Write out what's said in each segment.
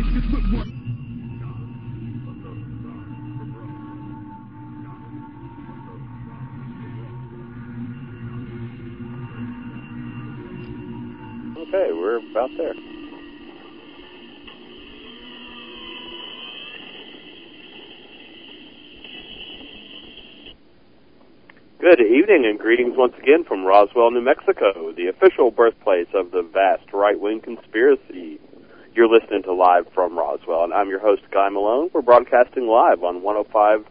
Okay, we're about there. Good evening and greetings once again from Roswell, New Mexico, the official birthplace of the vast right-wing conspiracy. You're listening to Live from Roswell, and I'm your host, Guy Malone. We're broadcasting live on 105.3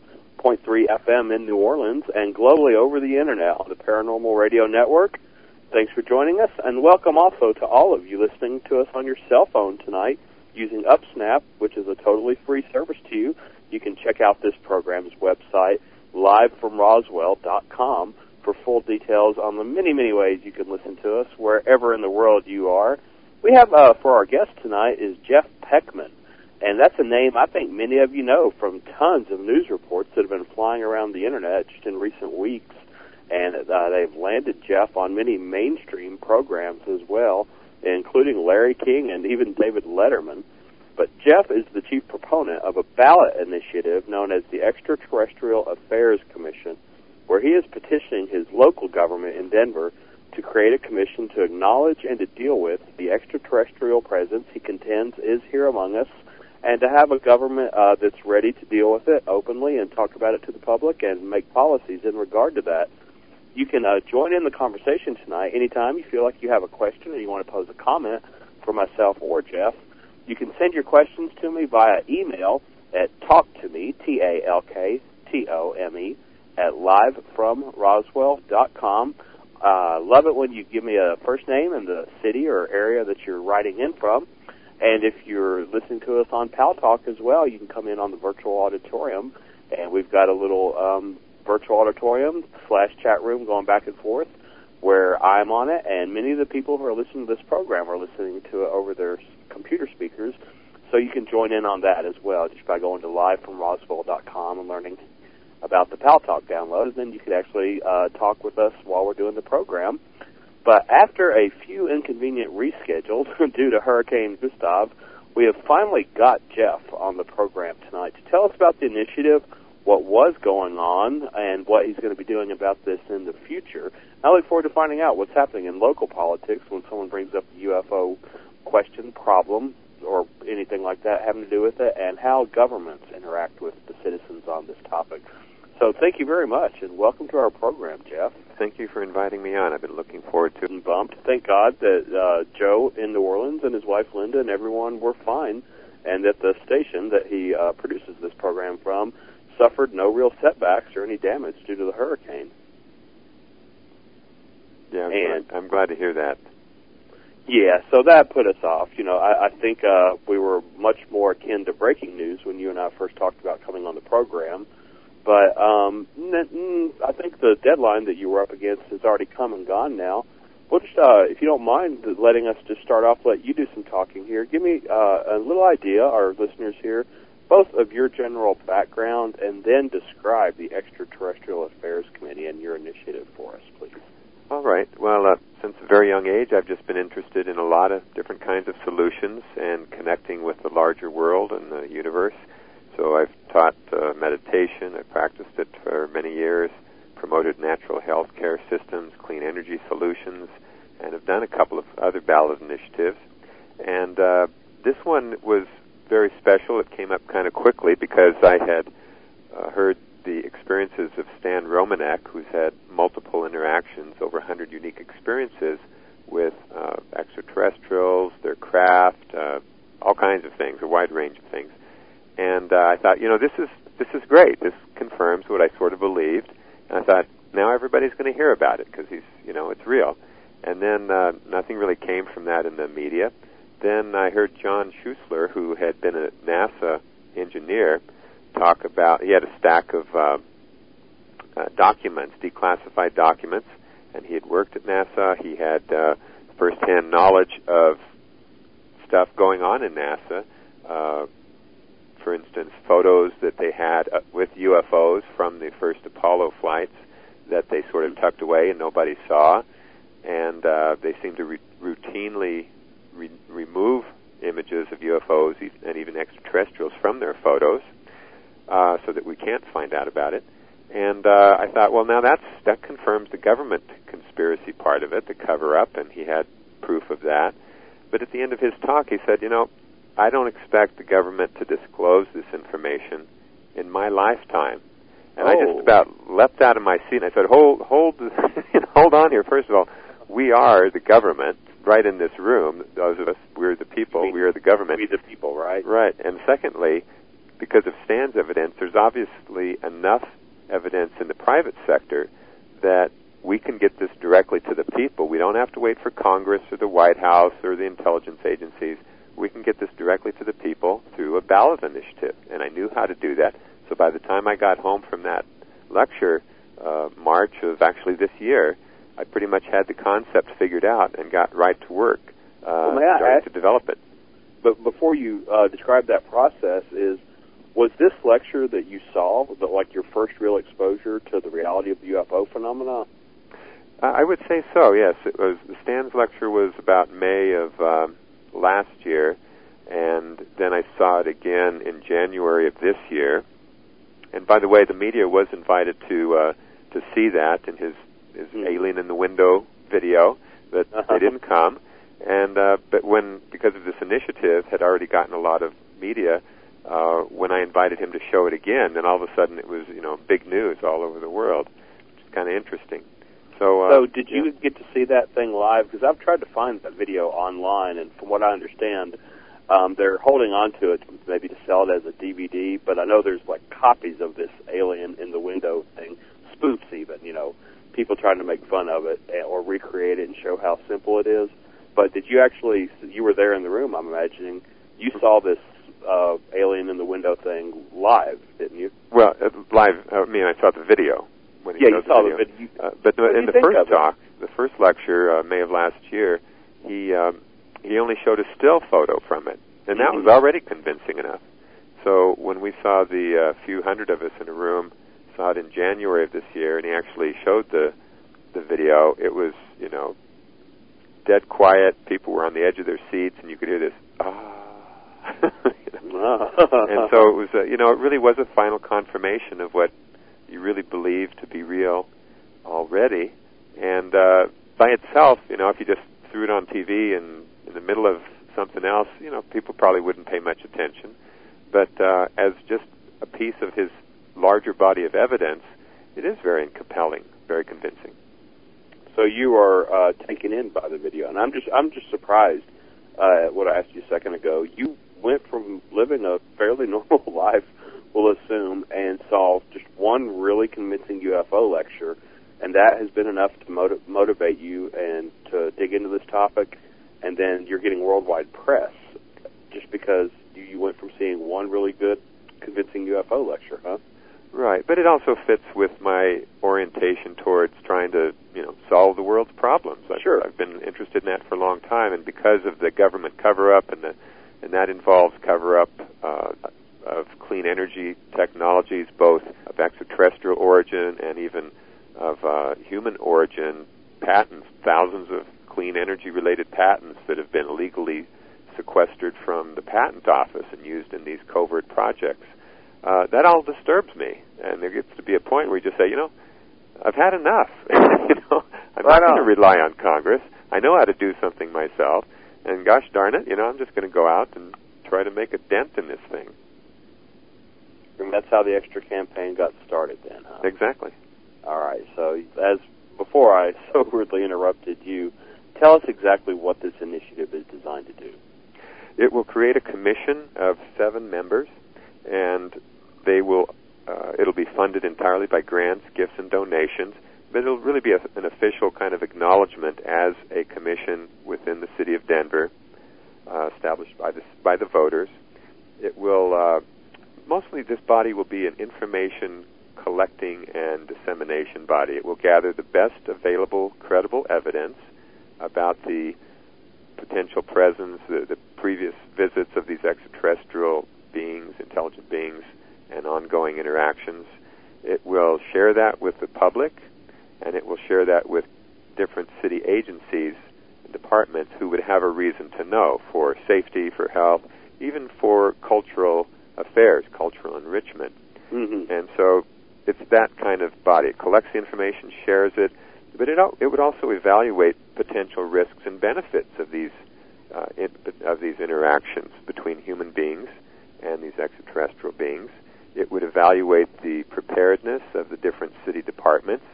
FM in New Orleans and globally over the internet on the Paranormal Radio Network. Thanks for joining us, and welcome also to all of you listening to us on your cell phone tonight using UpSnap, which is a totally free service to you. You can check out this program's website, livefromroswell.com, for full details on the many, many ways you can listen to us wherever in the world you are. We have, uh, for our guest tonight, is Jeff Peckman. And that's a name I think many of you know from tons of news reports that have been flying around the internet just in recent weeks and uh, they've landed Jeff on many mainstream programs as well, including Larry King and even David Letterman. But Jeff is the chief proponent of a ballot initiative known as the Extraterrestrial Affairs Commission, where he is petitioning his local government in Denver to create a commission to acknowledge and to deal with the extraterrestrial presence he contends is here among us, and to have a government uh, that's ready to deal with it openly and talk about it to the public and make policies in regard to that you can uh, join in the conversation tonight anytime you feel like you have a question or you want to pose a comment for myself or Jeff. You can send your questions to me via email at talktome, T-A-L-K-T-O-M-E, at livefromroswell.com. Uh, love it when you give me a first name and the city or area that you're writing in from. And if you're listening to us on Pal Talk as well, you can come in on the virtual auditorium, and we've got a little um, virtual auditorium slash chat room going back and forth where I'm on it, and many of the people who are listening to this program are listening to it over their computer speakers. So you can join in on that as well just by going to livefromroswell.com and learning about the Pal Talk download. And then you could actually uh, talk with us while we're doing the program. But after a few inconvenient reschedules due to Hurricane Gustav, we have finally got Jeff on the program tonight to tell us about the initiative what was going on and what he's going to be doing about this in the future. I look forward to finding out what's happening in local politics when someone brings up the UFO question, problem, or anything like that having to do with it, and how governments interact with the citizens on this topic. So thank you very much, and welcome to our program, Jeff. Thank you for inviting me on. I've been looking forward to it. Bumped. Thank God that uh, Joe in New Orleans and his wife Linda and everyone were fine, and that the station that he uh, produces this program from suffered no real setbacks or any damage due to the hurricane. Yeah, I'm, and, glad, I'm glad to hear that. Yeah, so that put us off. You know, I, I think uh, we were much more akin to breaking news when you and I first talked about coming on the program. But um, I think the deadline that you were up against has already come and gone now. Well, just, uh, if you don't mind letting us just start off, let you do some talking here. Give me uh, a little idea, our listeners here, both of your general background and then describe the Extraterrestrial Affairs Committee and your initiative for us, please. All right. Well, uh, since a very young age, I've just been interested in a lot of different kinds of solutions and connecting with the larger world and the universe. So I've taught uh, meditation. I practiced it for many years, promoted natural health care systems, clean energy solutions, and have done a couple of other ballot initiatives. And uh, this one was very special. It came up kind of quickly because I had uh, heard the experiences of Stan Romanek, who's had multiple interactions, over 100 unique experiences with uh, extraterrestrials, their craft, uh, all kinds of things, a wide range of things. And uh, I thought, you know, this is this is great. This confirms what I sort of believed. And I thought, now everybody's going to hear about it because he's, you know, it's real. And then uh, nothing really came from that in the media then I heard John Schuessler, who had been a NASA engineer, talk about he had a stack of uh, uh, documents, declassified documents, and he had worked at NASA. He had uh, firsthand knowledge of stuff going on in NASA. Uh, for instance, photos that they had uh, with UFOs from the first Apollo flights that they sort of tucked away and nobody saw, and uh, they seem to re- routinely re- remove images of UFOs and even extraterrestrials from their photos, uh, so that we can't find out about it. And uh, I thought, well, now that's that confirms the government conspiracy part of it, the cover up, and he had proof of that. But at the end of his talk, he said, you know, I don't expect the government to disclose this information in my lifetime. And oh. I just oh. about leapt out of my seat and I said, hold, hold, hold on here. First of all, we are the government right in this room. Those of us, we're the people. We, we are the government. We the people, right? Right. And secondly, because of Stan's evidence, there's obviously enough evidence in the private sector that we can get this directly to the people. We don't have to wait for Congress or the White House or the intelligence agencies. We can get this directly to the people through a ballot initiative. And I knew how to do that. So by the time I got home from that lecture, uh, March of actually this year, I pretty much had the concept figured out and got right to work uh, well, starting to develop it. But before you uh, describe that process, is was this lecture that you saw the, like your first real exposure to the reality of the UFO phenomena? I would say so. Yes, it was. Stan's lecture was about May of um, last year, and then I saw it again in January of this year. And by the way, the media was invited to uh, to see that in his his Hmm. alien in the window video, but Uh-huh. they didn't come. And uh, but when because of this initiative had already gotten a lot of media, uh, when I invited him to show it again, then all of a sudden it was you know big news all over the world, which is kind of interesting. So, uh, So, did you yeah. get to see that thing live? Because I've tried to find that video online, and from what I understand, um, they're holding on to it maybe to sell it as a DVD. But I know there's like copies of this alien in the window thing, spoofs even. You know, people trying to make fun of it eh, or recreate it and show how simple it is. But did you actually? You were there in the room, I'm imagining. You saw this uh, alien in the window thing live, didn't you? Well, uh, live. I mean, I saw the video when he Yeah, showed you saw the the video. video. Uh, but do in the first of it? talk, the first lecture, uh, May of last year, he um, he only showed a still photo from it, and that Mhm. was already convincing enough. So when we saw the uh, few hundred of us in a room saw it in January of this year, and he actually showed the the video, it was you know dead quiet. People were on the edge of their seats, and you could hear this ah. You know? and so it was, uh, you know, it really was a final confirmation of what you really believe to be real already. And uh, by itself, you know, if you just threw it on TV and in the middle of something else, you know, people probably wouldn't pay much attention. But uh, as just a piece of his larger body of evidence, it is very compelling, very convincing. So you are uh, taken in by the video, and I'm just I'm just surprised uh, at what I asked you a second ago. You went from living a fairly normal life, we'll assume, and solve just one really convincing UFO lecture, and that has been enough to motiv- motivate you and to dig into this topic, and then you're getting worldwide press just because you, you went from seeing one really good, convincing UFO lecture, huh? Right, but it also fits with my orientation towards trying to, you know, solve the world's problems. I've, Sure. I've been interested in that for a long time, and because of the government cover-up, and the, and that involves cover-up uh, of clean energy technologies, both of extraterrestrial origin and even of uh, human origin patents, thousands of clean energy-related patents that have been illegally sequestered from the patent office and used in these covert projects uh, that all disturbs me. And there gets to be a point where you just say, you know, I've had enough. you know, I'm Right not going to rely on Congress. I know how to do something myself. And gosh darn it, you know, I'm just going to go out and try to make a dent in this thing. And that's how the extra campaign got started, then, huh? Exactly. All right. So, as before I so rudely interrupted you, tell us exactly what this initiative is designed to do. It will create a commission of seven members, and they will. Uh, it'll be funded entirely by grants, gifts, and donations. But it'll really be a, an official kind of acknowledgement as a commission within the city of Denver, uh, established by the by the voters. It will uh, mostly this body will be an information collecting and dissemination body. It will gather the best available credible evidence about the potential presence, the, the previous visits of these extraterrestrial beings, intelligent beings, and ongoing interactions. It will share that with the public, and it will share that with different city agencies, and departments who would have a reason to know for safety, for health, even for cultural affairs, cultural enrichment. Mm-hmm. And so it's that kind of body. It collects the information, shares it, but it, it would also evaluate potential risks and benefits of these uh, it, of these interactions between human beings and these extraterrestrial beings. It would evaluate the preparedness of the different city departments.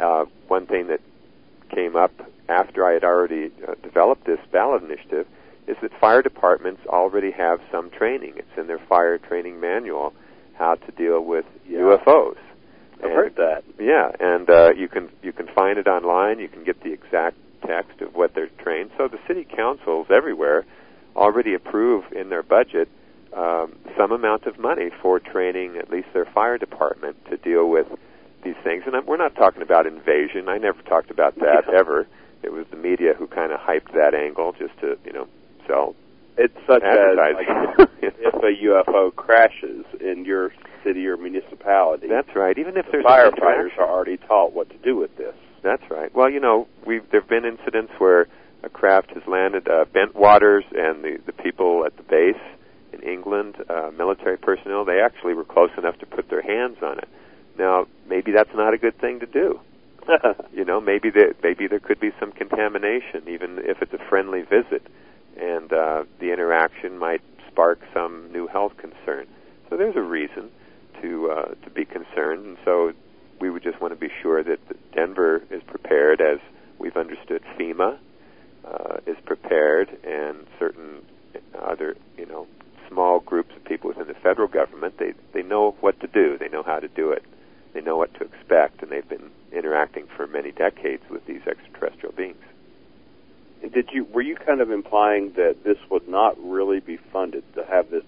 Uh, one thing that came up after I had already uh, developed this ballot initiative is that fire departments already have some training. It's in their fire training manual how to deal with Yeah. UFOs. I've And- heard that. yeah, and uh, you can you can find it online. You can get the exact text of what they're trained. So the city councils everywhere already approve in their budget um, some amount of money for training at least their fire department to deal with these things. And I'm, we're not talking about invasion. I never talked about that Yeah. ever. It was the media who kind of hyped that angle just to you know sell It's such as like, if a UFO crashes in your city or municipality, That's right. Even if the there's firefighters are already taught what to do with this. That's right. Well, you know, we've there've been incidents where a craft has landed uh, Bentwaters and the the people at the base in England, uh, military personnel, they actually were close enough to put their hands on it. Now, maybe that's not a good thing to do. You know, maybe there maybe there could be some contamination, even if it's a friendly visit, and uh, the interaction might spark some new health concern. So there's a reason to uh, to be concerned, and so we would just want to be sure that Denver is prepared, as we've understood FEMA uh, is prepared, and certain other you know small groups of people within the federal government they they know what to do, they know how to do it, they know what to expect, and they've been interacting for many decades with these extraterrestrial beings. Did you were you kind of implying that this would not really be funded to have this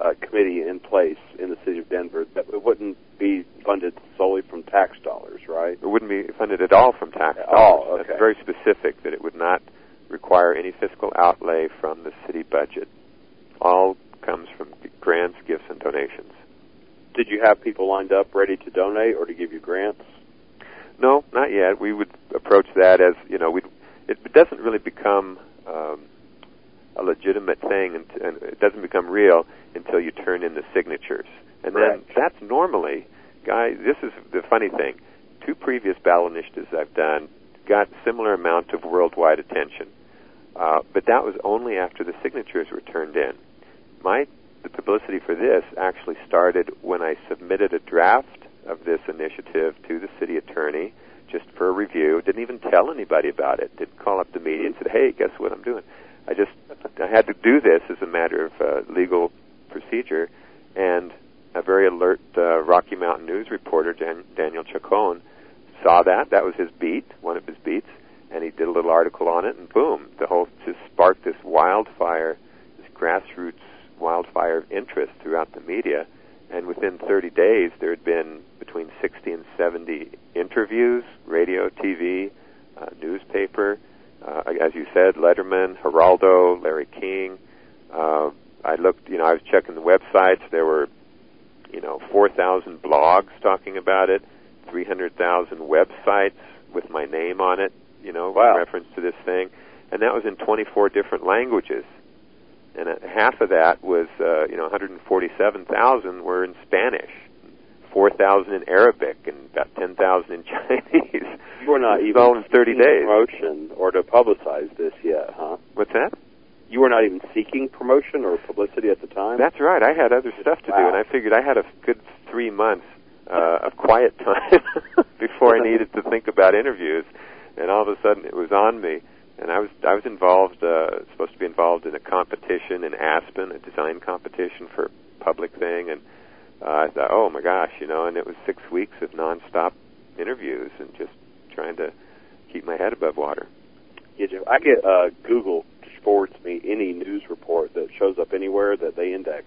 uh, committee in place in the city of Denver? That it wouldn't be funded solely from tax dollars, right? It wouldn't be funded at all from tax At dollars. all, okay. That's very specific that it would not require any fiscal outlay from the city budget. All comes from grants, gifts, and donations. Did you have people lined up ready to donate or to give you grants? No, not yet. We would approach that as you know, we it doesn't really become um, a legitimate thing, and, and it doesn't become real until you turn in the signatures, and Correct. then that's normally, guy. This is the funny thing. Two previous ballot initiatives I've done got similar amount of worldwide attention, uh, but that was only after the signatures were turned in. My the publicity for this actually started when I submitted a draft of this initiative to the city attorney just for a review. Didn't even tell anybody about it. Didn't call up the media and said, "Hey, guess what I'm doing?" I just I had to do this as a matter of uh, legal procedure, and a very alert uh, Rocky Mountain News reporter, Dan- Daniel Chacon, saw that. That was his beat, one of his beats, and he did a little article on it, and boom, the whole just sparked this wildfire, this grassroots wildfire of interest throughout the media. And within 30 days, there had been between 60 and 70 interviews, radio, TV, uh, newspaper. Uh, as you said, Letterman, Geraldo, Larry King. Uh, I looked, you know, I was checking the websites. There were, you know, 4,000 blogs talking about it, 300,000 websites with my name on it, you know, Wow. in reference to this thing. And that was in 24 different languages and uh, half of that was uh, you know 147,000 were in Spanish, 4,000 in Arabic, and about 10,000 in Chinese. You were not even all in 30 days. promotion or to publicize this yet, huh? What's that? You were not even seeking promotion or publicity at the time. That's right. I had other stuff to do, and I figured I had a good three months uh, of quiet time before I needed to think about interviews, and all of a sudden it was on me. And I was I was involved, uh, supposed to be involved in a competition in Aspen, a design competition for a public thing, and uh, I thought, oh my gosh, you know, and it was six weeks of nonstop interviews and just trying to keep my head above water. Yeah, Jeff, I get uh, Google forwards me any news report that shows up anywhere that they index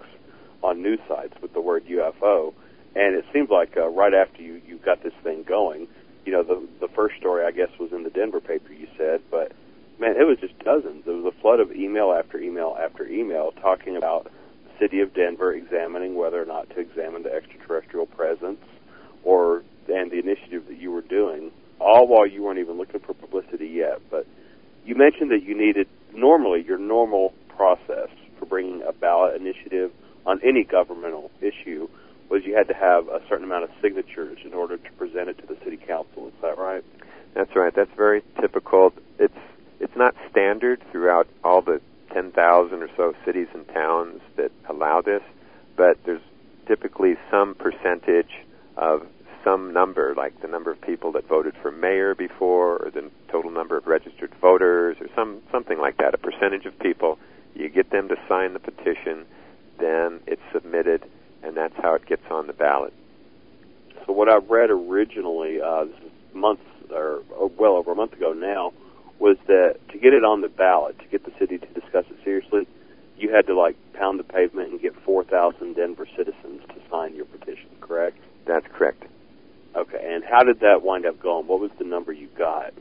on news sites with the word UFO, and it seems like uh, right after you you got this thing going, you know, the the first story I guess was in the Denver paper you said, but man, it was just dozens. There was a flood of email after email after email talking about city of Denver examining whether or not to examine the extraterrestrial presence, or and the initiative that you were doing, all while you weren't even looking for publicity yet, but you mentioned that you needed normally your normal process for bringing a ballot initiative on any governmental issue was you had to have a certain amount of signatures in order to present it to the city council. Is that right? That's right. That's very typical. It's it's not standard throughout all the 10,000 or so cities and towns that allow this, but there's typically some percentage of some number, like the number of people that voted for mayor before, or the total number of registered voters, or some something like that. A percentage of people. You get them to sign the petition, then it's submitted, and that's how it gets on the ballot. So what I read originally, uh, this is months or well over a month ago now, was that to get it on the ballot, to get the city to discuss it seriously, you had to like pound the pavement and get 4,000 Denver citizens to sign your petition, correct? That's correct. Okay, and how did that wind up going? What was the number you got?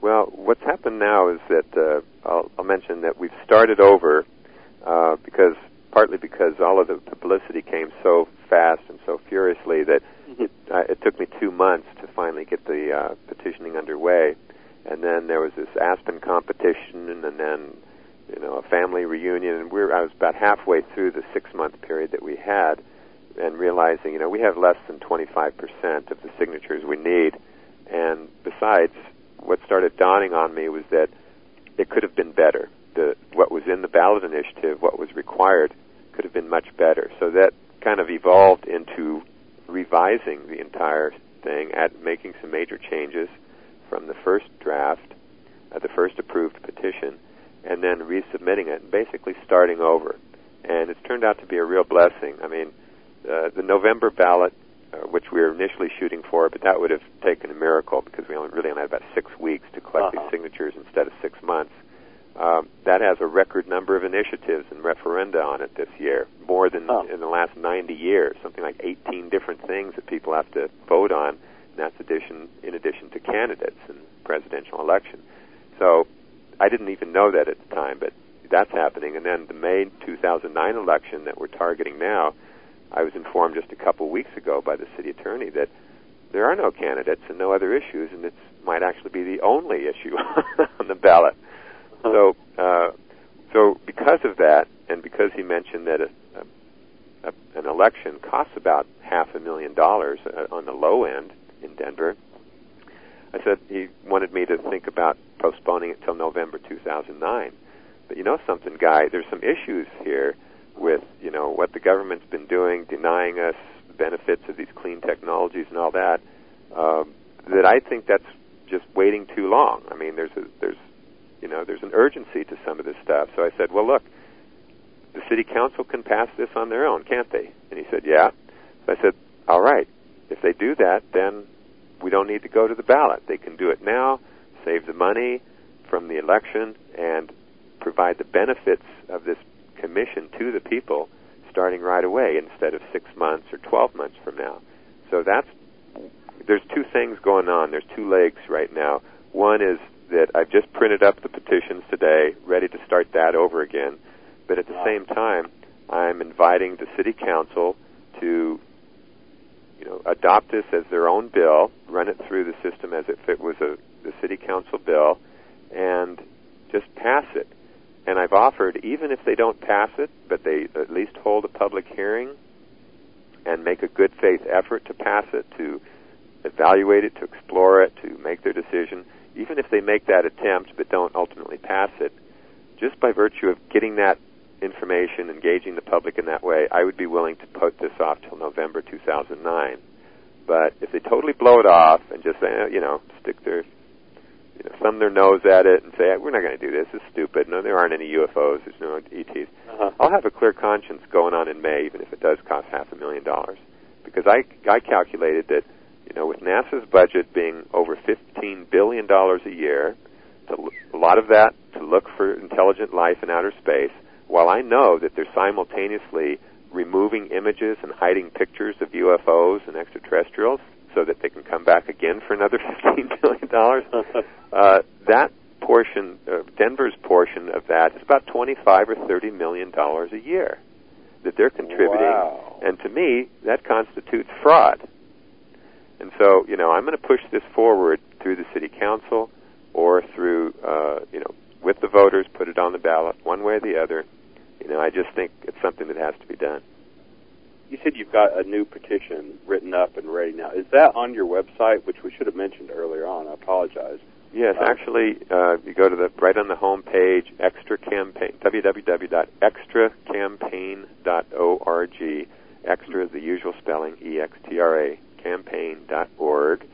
Well, what's happened now is that uh, I'll, I'll mention that we've started over uh, because partly because all of the publicity came so fast and so furiously that it, uh, it took me two months to finally get the uh, petitioning underway, and then there was this Aspen competition, and then you know a family reunion, and we're I was about halfway through the six month period that we had, and realizing you know we have less than 25 percent of the signatures we need, and besides, what started dawning on me was that it could have been better. The what was in the ballot initiative, what was required, could have been much better. So that kind of evolved into revising the entire thing, at making some major changes from the first draft, uh, the first approved petition, and then resubmitting it, basically starting over. And it's turned out to be a real blessing. I mean, uh, the November ballot, uh, which we were initially shooting for, but that would have taken a miracle because we only really only had about six weeks to collect Uh-huh. these signatures instead of six months. Um, that has a record number of initiatives and referenda on it this year, more than Oh. in the last 90 years. Something like 18 different things that people have to vote on, and that's addition in addition to candidates in presidential election. So I didn't even know that at the time, but that's happening. And then the May 2009 election that we're targeting now, I was informed just a couple weeks ago by the city attorney that there are no candidates and no other issues, and it might actually be the only issue on the ballot. So, uh, so because of that, and because he mentioned that a, a, an election costs about half a million dollars uh, on the low end in Denver, I said he wanted me to think about postponing it till November 2009. But you know something, guy? There's some issues here with you know what the government's been doing, denying us benefits of these clean technologies and all that. Um, that I think that's just waiting too long. I mean, there's a, there's you know there's an urgency to some of this stuff. So I said, well, look, the city council can pass this on their own, can't they? And he said, yeah. So I said, all right. If they do that, then we don't need to go to the ballot. They can do it now, save the money from the election, and provide the benefits of this commission to the people starting right away instead of six months or 12 months from now. So that's there's two things going on. There's two legs right now. One is that I've just printed up the petitions today, ready to start that over again. But at the same time, I'm inviting the city council to, you know, adopt this as their own bill, run it through the system as if it was a the city council bill, and just pass it. And I've offered, even if they don't pass it, but they at least hold a public hearing and make a good faith effort to pass it, to evaluate it, to explore it, to make their decision, even if they make that attempt but don't ultimately pass it, just by virtue of getting that information, engaging the public in that way, I would be willing to put this off till November 2009. But if they totally blow it off and just say, you know, stick their, you know, thumb their nose at it and say, we're not going to do this, it's stupid. No, there aren't any UFOs, there's no ETs. Uh-huh. I'll have a clear conscience going on in May, even if it does cost half a million dollars, because I I calculated that you know with NASA's budget being over fifteen billion dollars a year, to, a lot of that to look for intelligent life in outer space. While I know that they're simultaneously removing images and hiding pictures of UFOs and extraterrestrials so that they can come back again for another fifteen billion dollars, uh, that portion, uh, Denver's portion of that is about twenty-five or thirty million dollars a year that they're contributing, Wow. and to me, that constitutes fraud. And so, you know, I'm going to push this forward through the city council or through, uh, you know, with the voters, put it on the ballot, one way or the other. You know, I just think it's something that has to be done. You said you've got a new petition written up and ready now. Is that on your website, which we should have mentioned earlier on? I apologize. Yes, Um, actually, uh, you go to the right on the home page, extra campaign, www.extracampaign.org. Extra is the usual spelling, E-X-T-R-A, campaign.org.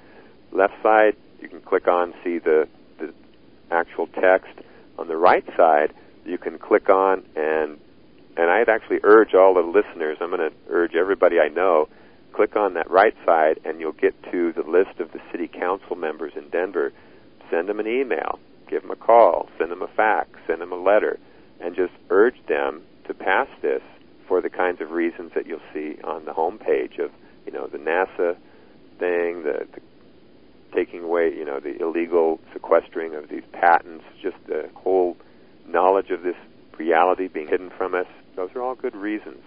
Left side, you can click on, see the, the actual text. On the right side, you can click on and and I'd actually urge all the listeners, I'm going to urge everybody I know, click on that right side and you'll get to the list of the city council members in Denver. Send them an email, give them a call, send them a fax, send them a letter, and just urge them to pass this for the kinds of reasons that you'll see on the homepage of, you know, the NASA thing, the, the taking away, you know, the illegal sequestering of these patents, just the whole knowledge of this reality being hidden from us. Those are all good reasons.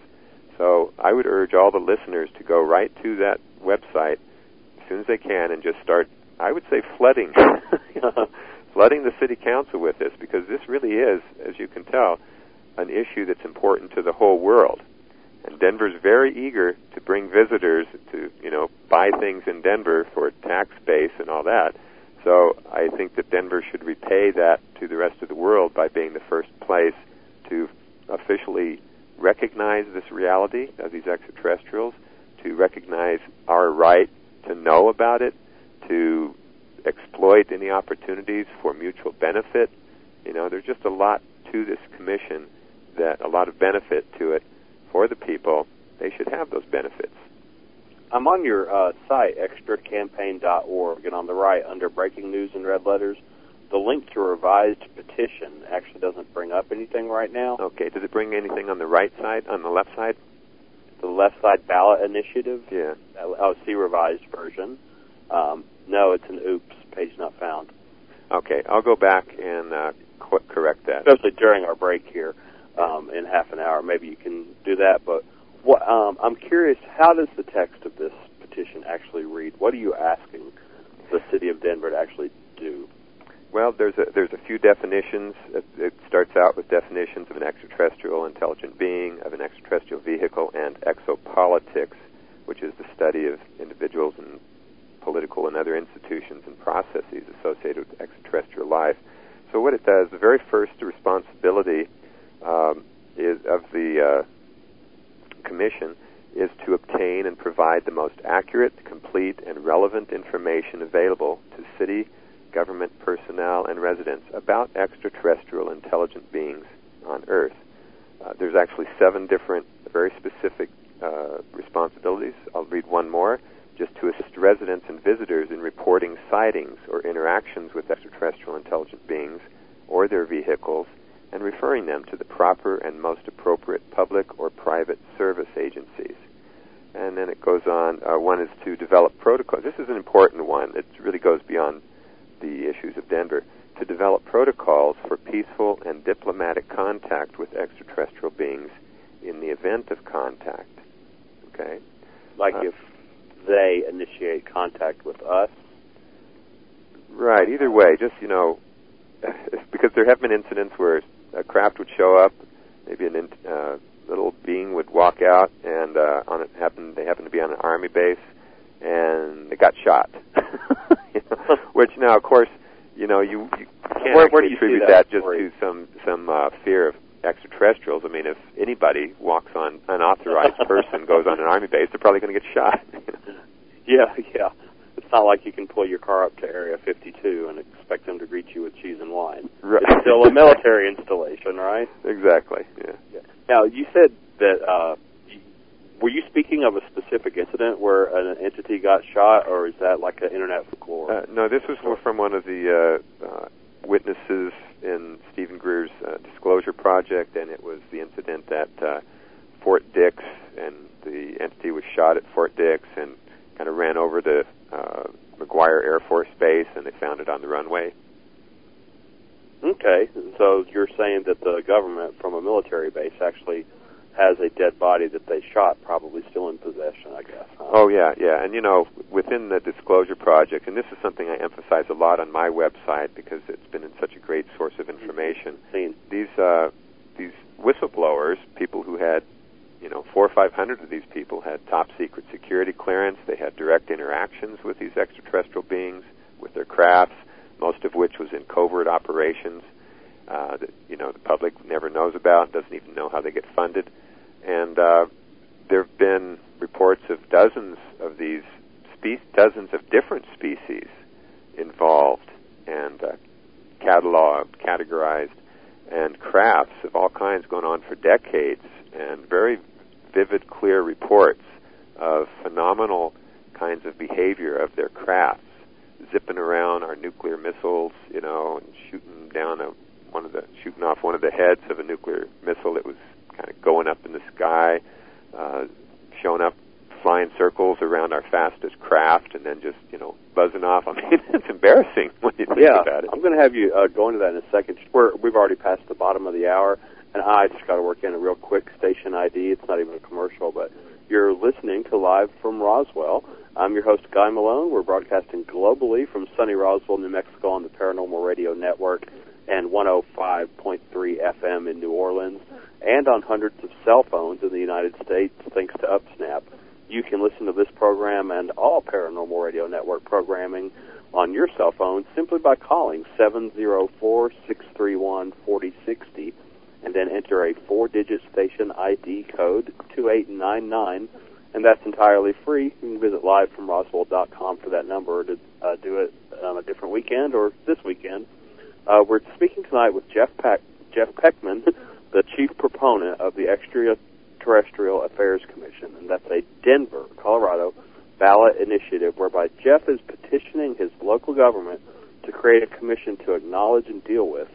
So I would urge all the listeners to go right to that website as soon as they can and just start, I would say, flooding, flooding the city council with this because this really is, as you can tell, an issue that's important to the whole world. And Denver's very eager to bring visitors to, you know, buy things in Denver for tax base and all that. So I think that Denver should repay that to the rest of the world by being the first place to officially recognize this reality of these extraterrestrials, to recognize our right to know about it, to exploit any opportunities for mutual benefit. You know, there's just a lot to this commission that a lot of benefit to it for the people. They should have those benefits. I'm on your uh, site, extracampaign.org, and on the right, under breaking news in red letters, the link to revised petition actually doesn't bring up anything right now. Okay, does it bring anything on the right side, on the left side? The left side ballot initiative, Yeah. oh, see revised version. Um, no, it's an oops, page not found. Okay, I'll go back and uh, correct that. Especially during our break here um, in half an hour. Maybe you can do that. But what, um, I'm curious, how does the text of this petition actually read? What are you asking the city of Denver to actually do? Well, there's a there's a few definitions. It, starts out with definitions of an extraterrestrial intelligent being, of an extraterrestrial vehicle, and exopolitics, which is the study of individuals and political and other institutions and processes associated with extraterrestrial life. So what it does, the very first responsibility um, is of the uh, commission is to obtain and provide the most accurate, complete, and relevant information available to city government personnel and residents about extraterrestrial intelligent beings on Earth. Uh, there's actually seven different, very specific uh, responsibilities. I'll read one more. Just to assist residents and visitors in reporting sightings or interactions with extraterrestrial intelligent beings or their vehicles and referring them to the proper and most appropriate public or private service agencies. And then it goes on. Uh, one is to develop protocols. This is an important one. It really goes beyond the issues of Denver. To develop protocols for peaceful and diplomatic contact with extraterrestrial beings in the event of contact. Okay? Like Uh, if they initiate contact with us? Right. Either way, just you know, because there have been incidents where a craft would show up, maybe a in, uh, little being would walk out, and uh, on it happened they happened to be on an army base, and they got shot. You know, Which now, of course, you know you, you can't Where- where do you attribute that that, just to some some uh, fear of extraterrestrials. I mean, if anybody walks on an unauthorized person goes on an army base, they're probably going to get shot. Yeah, yeah. It's not like you can pull your car up to Area 52 and expect them to greet you with cheese and wine. Right. It's still a military installation, right? exactly. Yeah. Now, you said that, uh, were you speaking of a specific incident where an entity got shot, or is that like an internet folklore? Uh, no, this was from one of the uh, uh, witnesses in Steven Greer's uh, disclosure project, and it was the incident at uh, Fort Dix, and the entity was shot at Fort Dix and kind of ran over to uh, McGuire Air Force Base, and they found it on the runway. Okay, so you're saying that the government from a military base actually has a dead body that they shot, probably still in possession, I guess. Huh? Oh yeah, yeah, and you know, within the Disclosure Project, and this is something I emphasize a lot on my website because it's been such a great source of information. Seen. These uh, these whistleblowers, people who had, you know, four or five hundred of these people had top secret security clearance. They had direct interactions with these extraterrestrial beings, with their crafts, most of which was in covert operations uh, that you know the public never knows about, doesn't even know how they get funded, and uh, there have been reports of dozens of these spe- dozens of different species involved and uh, cataloged, categorized, and crafts of all kinds going on for decades, and very vivid, clear reports of phenomenal kinds of behavior of their crafts, zipping around our nuclear missiles, you know, and shooting down a, one of the shooting off one of the heads of a nuclear missile that was kind of going up in the sky, uh, showing up flying circles around our fastest craft and then just, you know, buzzing off. I mean, it's embarrassing when you think yeah, about it. I'm going to have you uh, go into that in a second. We're, we've already passed the bottom of the hour, and I just got to work in a real quick station ID. It's not even a commercial, but you're listening to Live from Roswell. I'm your host, Guy Malone. We're broadcasting globally from sunny Roswell, New Mexico on the Paranormal Radio Network and 105.3 FM in New Orleans and on hundreds of cell phones in the United States thanks to UpSnap. You can listen to this program and all Paranormal Radio Network programming on your cell phone simply by calling 704-631-4060 and then enter a four-digit station ID code 2899 and that's entirely free. You can visit livefromroswell.com for that number to uh, do it on a different weekend or this weekend. Uh, we're speaking tonight with Jeff Jeff Peckman, the chief proponent of the Extraterrestrial Affairs Commission, and that's a Denver, Colorado ballot initiative whereby Jeff is petitioning his local government to create a commission to acknowledge and deal with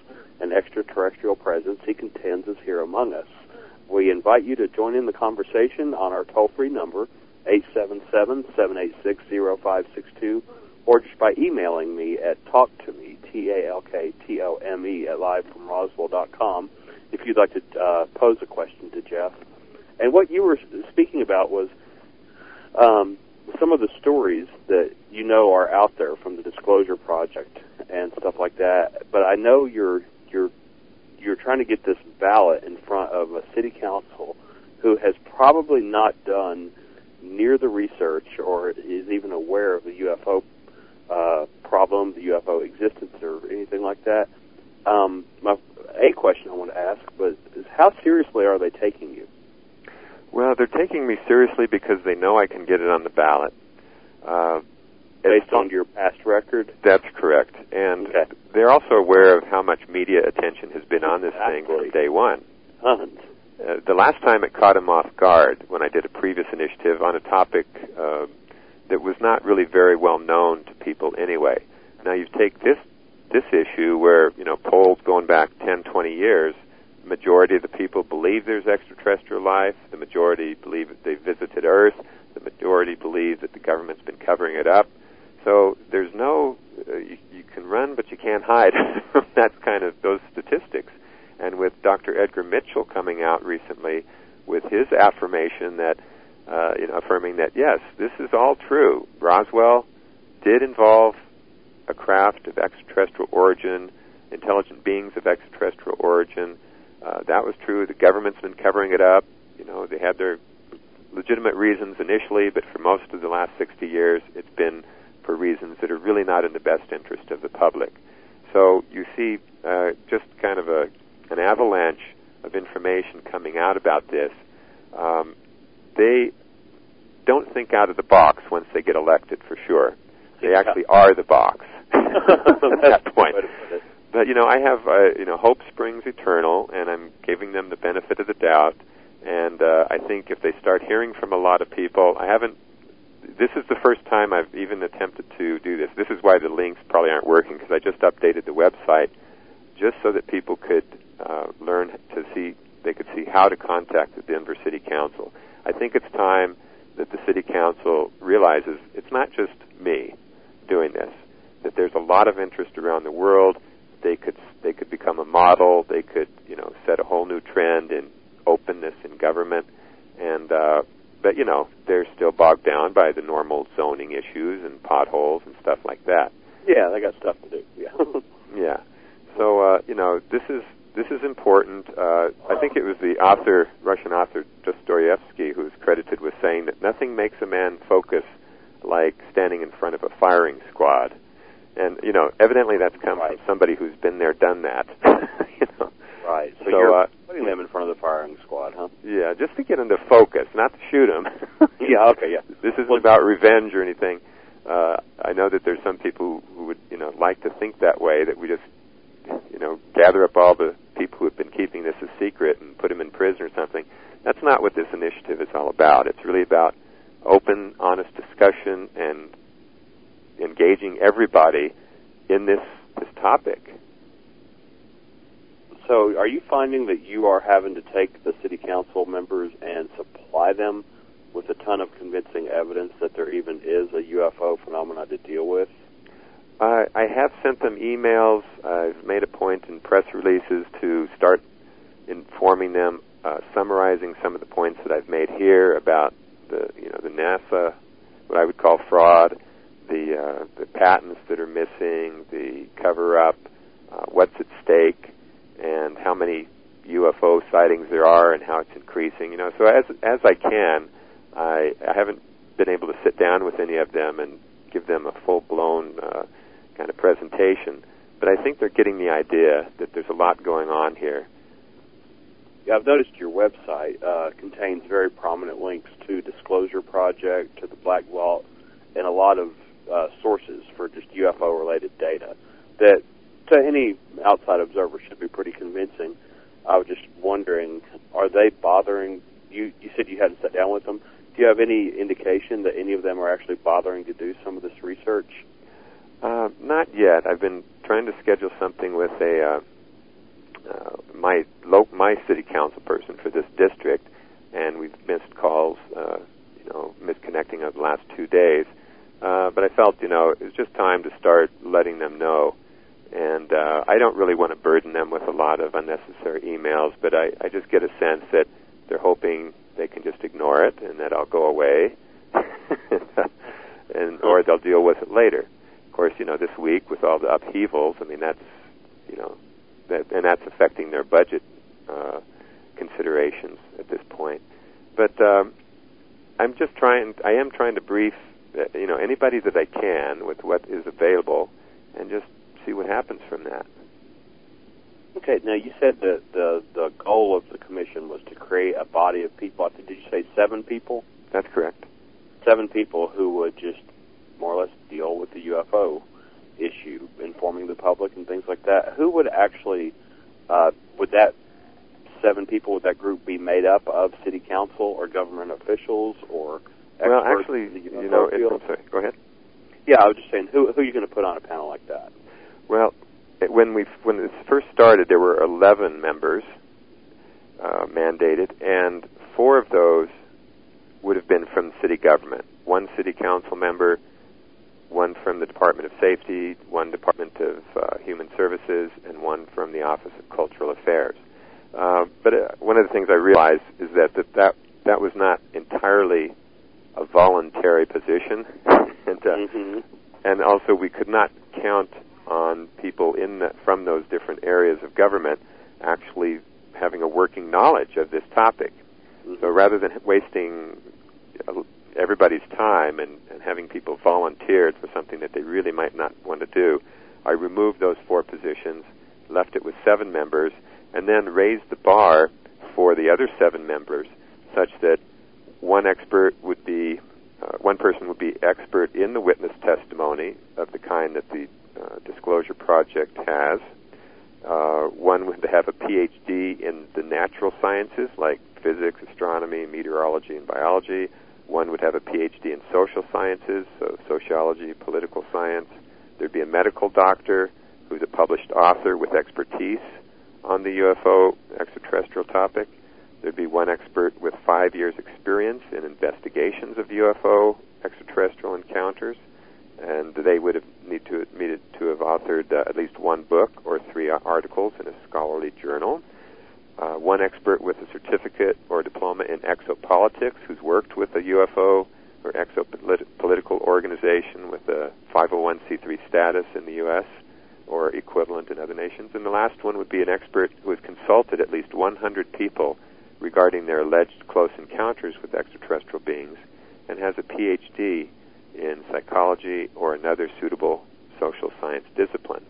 an extraterrestrial presence he contends is here among us. We invite you to join in the conversation on our toll-free number, 877-786-0562, or just by emailing me at talktome, T-A-L-K-T-O-M-E, at livefromroswell.com if you'd like to uh, pose a question to Jeff. And what you were speaking about was um, some of the stories that you know are out there from the Disclosure Project and stuff like that. But I know you're you're you're trying to get this ballot in front of a city council who has probably not done near the research or is even aware of the UFO uh, problem, the UFO existence, or anything like that. Um, my a question I want to ask, but is how seriously are they taking you? Well, they're taking me seriously because they know I can get it on the ballot. Uh, Based on your past record? That's correct. And Okay. they're also aware of how much media attention has been on this thing Exactly. from day one. Tons. Uh, the last time it caught him off guard when I did a previous initiative on a topic uh, that was not really very well known to people anyway. Now you take this this issue where you know polls going back 10, 20 years, majority of the people believe there's extraterrestrial life. The majority believe that they visited Earth. The majority believe that the government's been covering it up. So there's no uh, you, you can run, but you can't hide. That's kind of those statistics. And with Dr. Edgar Mitchell coming out recently with his affirmation that, uh, you know, affirming that yes, this is all true. Roswell did involve a craft of extraterrestrial origin, intelligent beings of extraterrestrial origin. Uh, that was true. The government's been covering it up. You know, they had their legitimate reasons initially, but for most of the last 60 years, it's been for reasons that are really not in the best interest of the public. So you see uh, just kind of a an avalanche of information coming out about this. Um, they don't think out of the box once they get elected, for sure. They actually are the box at that point. Way to put it. But you know, I have uh, you know hope springs eternal, and I'm giving them the benefit of the doubt. And uh, I think if they start hearing from a lot of people, I haven't. This is the first time I've even attempted to do this. This is why the links probably aren't working because I just updated the website just so that people could uh, learn to see. They could see how to contact the Denver City Council. I think it's time that the City Council realizes it's not just me doing this. That there's a lot of interest around the world they could they could become a model. They could you know set a whole new trend in openness in government, and uh, but you know they're still bogged down by the normal zoning issues and potholes and stuff like that. Yeah, they got stuff to do. Yeah. yeah. So uh, you know this is this is important. Uh, I think it was the author, Russian author Dostoevsky, who's credited with saying that nothing makes a man focus like standing in front of a firing squad. And you know, evidently that's come Right. from somebody who's been there, done that. right. So, So, you're uh, putting them in front of the firing squad, huh? yeah, just to get them to focus, not to shoot them. Yeah. Okay. Yeah. this isn't Well- about revenge or anything. Uh, I know that there's some people who, who would, you know, like to think that way. That we just, you know, gather up all the people who have been keeping this a secret and put them in prison or something. That's not what this initiative is all about. It's really about open, honest discussion and engaging everybody in this this topic. So, are you finding that you are having to take the city council members and supply them with a ton of convincing evidence that there even is a UFO phenomenon to deal with? I, I have sent them emails. I've made a point in press releases to start informing them, uh, summarizing some of the points that I've made here about the, you know, the NASA, what I would call fraud, the uh, the patents that are missing, the cover up, uh, what's at stake, and how many UFO sightings there are and how it's increasing. You know, so as as I can, I, I haven't been able to sit down with any of them and give them a full blown uh, kind of presentation. But I think they're getting the idea that there's a lot going on here. Yeah, I've noticed your website uh, contains very prominent links to Disclosure Project, to the Black Vault, and a lot of uh, sources for just UFO related data that to any outside observer should be pretty convincing. I was just wondering, are they bothering you? You said you hadn't sat down with them. Do you have any indication that any of them are actually bothering to do some of this research? Uh, not yet. I've been trying to schedule something with a uh, uh, my lo- my city council person for this district, and we've missed calls, uh, you know, misconnecting over the last two days. Uh, but I felt, you know, it was just time to start letting them know. And uh, I don't really want to burden them with a lot of unnecessary emails, but I, I just get a sense that they're hoping they can just ignore it and that I'll go away, and or they'll deal with it later. Of course, you know, this week with all the upheavals, I mean, that's you know, that, and that's affecting their budget uh, considerations at this point. But um, I'm just trying. I am trying to brief, uh, you know, anybody that I can with what is available, and just see what happens from that. Okay, now you said that the the goal of the commission was to create a body of people. Did you say seven people? That's correct. Seven people who would just more or less deal with the UFO issue, informing the public and things like that. Who would actually uh, would that seven people would that group be made up of city council or government officials or Well, actually, you know, it? I'm sorry. Go ahead. Yeah, I was just saying, who who are you going to put on a panel like that? Well, it- when we when this first started, there were 11 members uh, mandated, and four of those would have been from city government. One city council member, one from the Department of Safety, one Department of uh, Human Services, and one from the Office of Cultural Affairs. Uh, but uh, one of the things I realized is that that that, that was not entirely a voluntary position, and uh, hmm and also we could not count on people in the, from those different areas of government actually having a working knowledge of this topic. So rather than wasting uh, everybody's time and, and having people volunteer for something that they really might not want to do, I removed those four positions, left it with seven members, and then raised the bar for the other seven members such that one expert would be uh, one person would be expert in the witness testimony of the kind that the uh, Disclosure Project has. Uh, one would have a PhD in the natural sciences like physics, astronomy, meteorology, and biology. One would have a PhD in social sciences, so sociology, political science. There'd be a medical doctor who's a published author with expertise on the UFO extraterrestrial topic. There'd be one expert with five years' experience in investigations of UFO extraterrestrial encounters, and they would have need to needed to have authored uh, at least one book or three articles in a scholarly journal. uh, one expert with a certificate or diploma in exopolitics who's worked with a UFO or exopolitical organization with a 501c3 status in the U.S. or equivalent in other nations. And the last one would be an expert who has consulted at least 100 people regarding their alleged close encounters with extraterrestrial beings and has a PhD in psychology or another suitable social science discipline.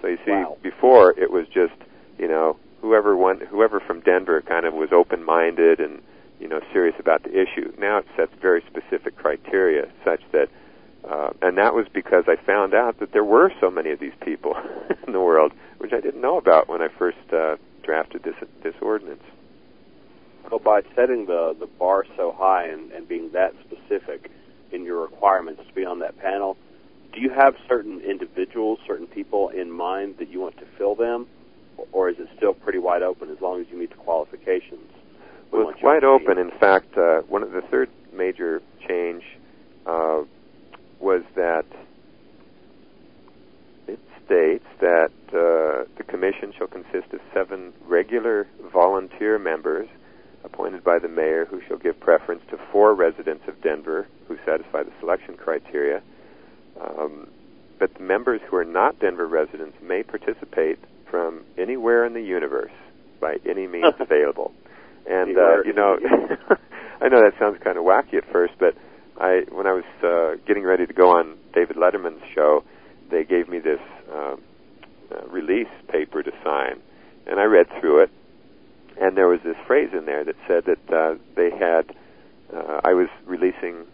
So you see, Wow. before it was just, you know, whoever one, whoever from Denver kind of was open-minded and, you know, serious about the issue. Now it sets very specific criteria such that, uh, and that was because I found out that there were so many of these people in the world, which I didn't know about when I first uh, drafted this this ordinance. So by setting the the bar so high and, and being that specific in your requirements to be on that panel, do you have certain individuals, certain people in mind that you want to fill them, or is it still pretty wide open as long as you meet the qualifications? We Well, it's wide open. In fact, uh, one of the third major change uh, was that it states that uh, the commission shall consist of seven regular volunteer members appointed by the mayor who shall give preference to four residents of Denver who satisfy the selection criteria. Um, but the members who are not Denver residents may participate from anywhere in the universe by any means available. And uh, you know, in the universe. I know that sounds kind of wacky at first, but I when I was uh, getting ready to go on David Letterman's show, they gave me this um, uh, release paper to sign, and I read through it, and there was this phrase in there that said that uh, they had uh, I was releasing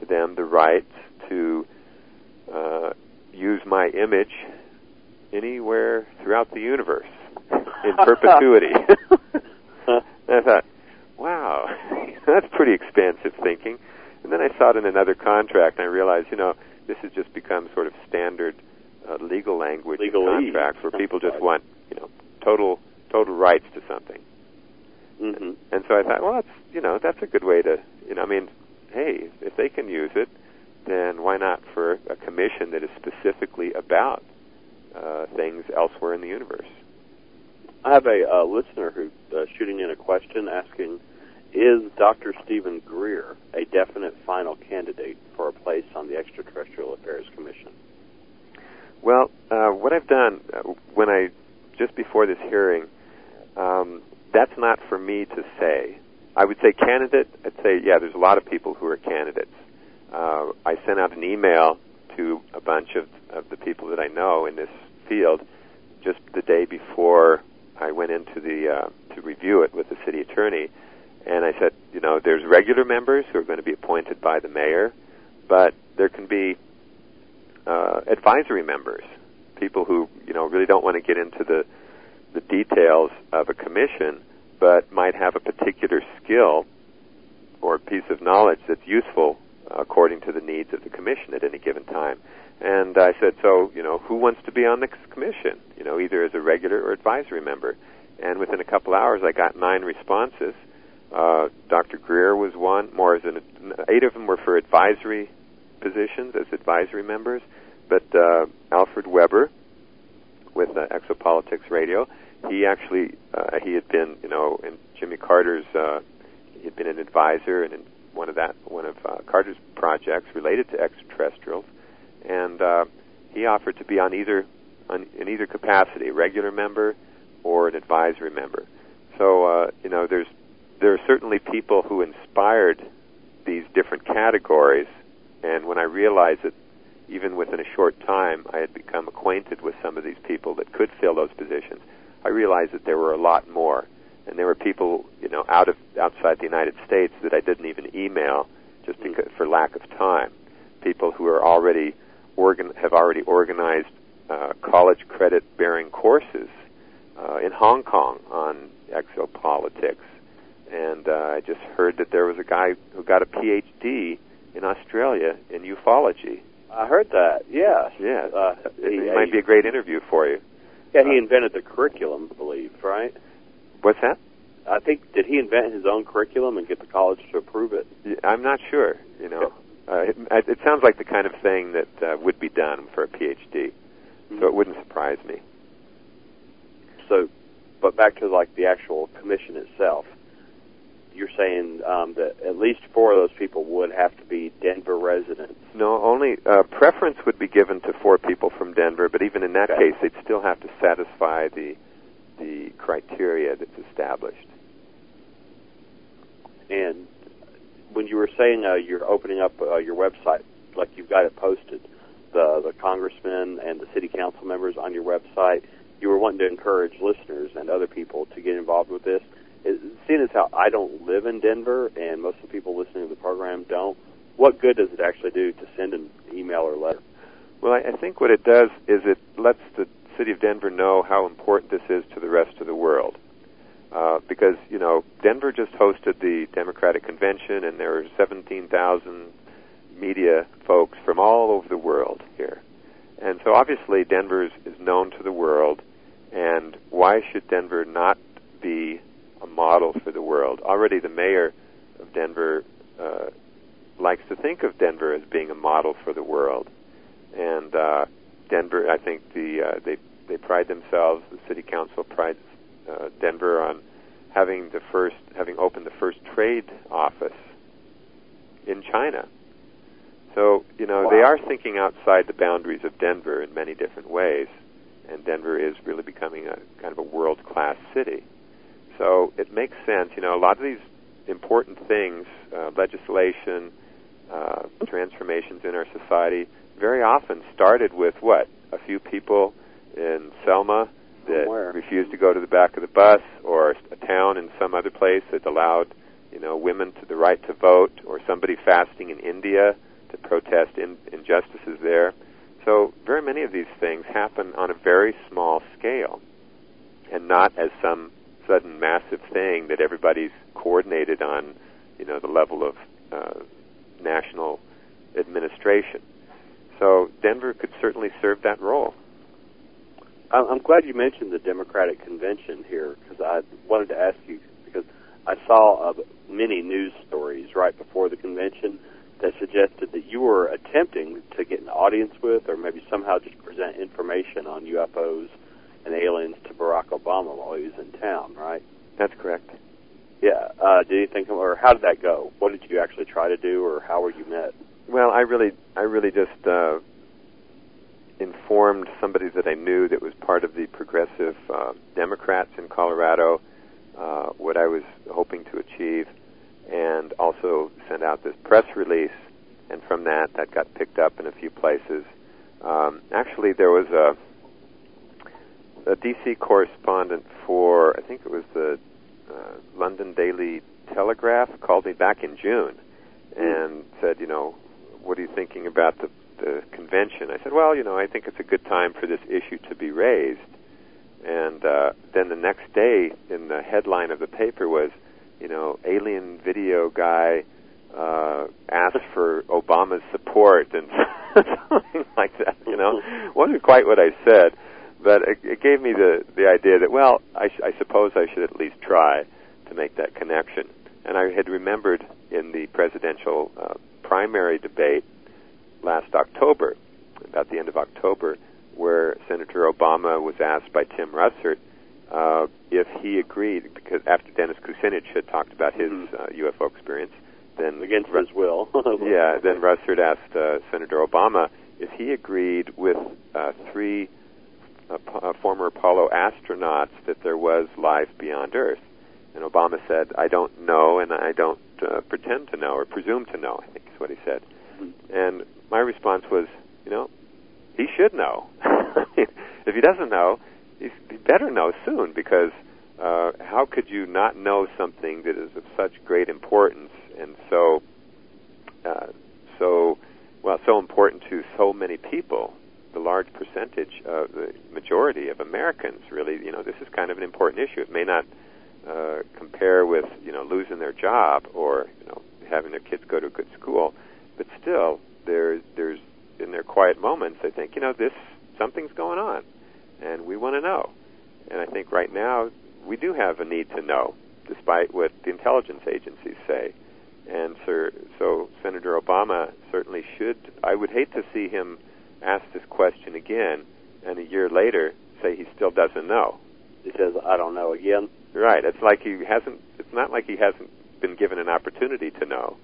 to them the right to uh, use my image anywhere throughout the universe in perpetuity. and I thought, wow, that's pretty expansive thinking. And then I saw it in another contract, and I realized, you know, this has just become sort of standard uh, legal language in contracts where people just want, you know, total total rights to something. Hmm And so I thought, well, that's you know, that's a good way to, you know, I mean, hey, if they can use it, then why not for a commission that is specifically about uh, things elsewhere in the universe? I have a uh, listener who's uh, shooting in a question asking, is Dr. Steven Greer a definite final candidate for a place on the Extraterrestrial Affairs Commission? Well, uh, what I've done uh, when I just before this hearing, um, that's not for me to say. I would say candidate. I'd say yeah. There's a lot of people who are candidates. Uh, I sent out an email to a bunch of, of the people that I know in this field just the day before I went into the uh, to review it with the city attorney, and I said, you know, there's regular members who are going to be appointed by the mayor, but there can be uh, advisory members, people who you know really don't want to get into the the details of a commission, but might have a particular skill or piece of knowledge that's useful according to the needs of the commission at any given time. And I said, so you know, who wants to be on the commission? You know, either as a regular or advisory member. And within a couple hours, I got nine responses. Uh, Dr. Greer was one. More as an eight of them were for advisory positions as advisory members, but uh, Alfred Webre with uh, Exopolitics Radio, he actually uh, he had been you know in Jimmy Carter's uh, he had been an advisor and in one of that one of uh, Carter's projects related to extraterrestrials, and uh, he offered to be on either on, in either capacity, regular member or an advisory member. So uh, you know there's there are certainly people who inspired these different categories, and when I realized that even within a short time I had become acquainted with some of these people that could fill those positions, I realized that there were a lot more, and there were people you know out of outside the United States that I didn't even email just because, for lack of time. People who are already organ have already organized uh, college credit bearing courses uh, in Hong Kong on exopolitics, and uh, I just heard that there was a guy who got a PhD in Australia in ufology. I heard that. Yes. Yeah, Uh, it, it might be a great interview for you. Yeah, he invented the curriculum, I believe, right? What's that? I think did he invent his own curriculum and get the college to approve it? I'm not sure. You know, uh, it, it sounds like the kind of thing that uh, would be done for a PhD, so it wouldn't surprise me. So, but back to like the actual commission itself. You're saying um, that at least four of those people would have to be Denver residents. No, only uh, preference would be given to four people from Denver, but even in that Okay. case, they'd still have to satisfy the the criteria that's established. And when you were saying uh, you're opening up uh, your website, like you've got it posted, the the congressmen and the city council members on your website, you were wanting to encourage listeners and other people to get involved with this. Seeing as how I don't live in Denver and most of the people listening to the program don't, what good does it actually do to send an email or letter? Well, I, think what it does is it lets the city of Denver know how important this is to the rest of the world. Uh, because you know Denver just hosted the Democratic Convention, and there were 17,000 media folks from all over the world here, and so obviously Denver is, known to the world. And why should Denver not be model for the world? Already, the mayor of Denver uh, likes to think of Denver as being a model for the world, and uh, Denver, I think the uh, they they pride themselves. The city council prides uh, Denver on having the first having opened the first trade office in China. So you know they are thinking outside the boundaries of Denver in many different ways, and Denver is really becoming a kind of a world class city. So it makes sense. You know, a lot of these important things, uh, legislation, uh, transformations in our society, very often started with what a few people in Selma that Somewhere. refused to go to the back of the bus, or a town in some other place that allowed, you know, women to the right to vote, or somebody fasting in India to protest in, injustices there. So very many of these things happen on a very small scale, and not as some sudden massive thing that everybody's coordinated on, you know, the level of uh, national administration. So Denver could certainly serve that role. I'm glad you mentioned the Democratic convention here because I wanted to ask you because I saw uh, many news stories right before the convention that suggested that you were attempting to get an audience with or maybe somehow just present information on UFOs and aliens to Barack Obama while he was in town, right? That's correct. Yeah. Uh, did you think, or how did that go? What did you actually try to do, or how were you met? Well, I really, I really just uh, informed somebody that I knew that was part of the progressive uh, Democrats in Colorado uh, what I was hoping to achieve, and also sent out this press release. And from that, that got picked up in a few places. Um, actually, there was a a DC correspondent for I think it was the uh, London Daily Telegraph called me back in June and said, you know, what are you thinking about the the convention? I said, well, you know, I think it's a good time for this issue to be raised. And uh, then the next day, in the headline of the paper was, you know, alien video guy uh, asked for Obama's support and something like that. You know, wasn't quite what I said, but it, it gave me the the idea that well, I, I suppose I should at least try to make that connection. And I had remembered in the presidential uh, primary debate last October, about the end of October, where Senator Obama was asked by Tim Russert uh, if he agreed, because after Dennis Kucinich had talked about his Mhm. uh, UFO experience, then Against his will. yeah, then Russert asked uh, Senator Obama if he agreed with uh, three uh, former Apollo astronauts that there was life beyond Earth. And Obama said, I don't know and I don't uh, pretend to know or presume to know, I think is what he said. And my response was, you know, he should know. if he doesn't know, he better know soon because uh, how could you not know something that is of such great importance and so, uh, so, well, so important to so many people? The large percentage of the majority of Americans, really, you know, this is kind of an important issue. It may not uh, compare with, you know, losing their job or, you know, having their kids go to a good school, but still, there's there's in their quiet moments, they think, you know, this something's going on, and we want to know. And I think right now we do have a need to know, despite what the intelligence agencies say. And so, so Senator Obama certainly should. I would hate to see him ask this question again, and a year later say he still doesn't know. he says, "I don't know." Again, right? It's like he hasn't. It's not like he hasn't been given an opportunity to know,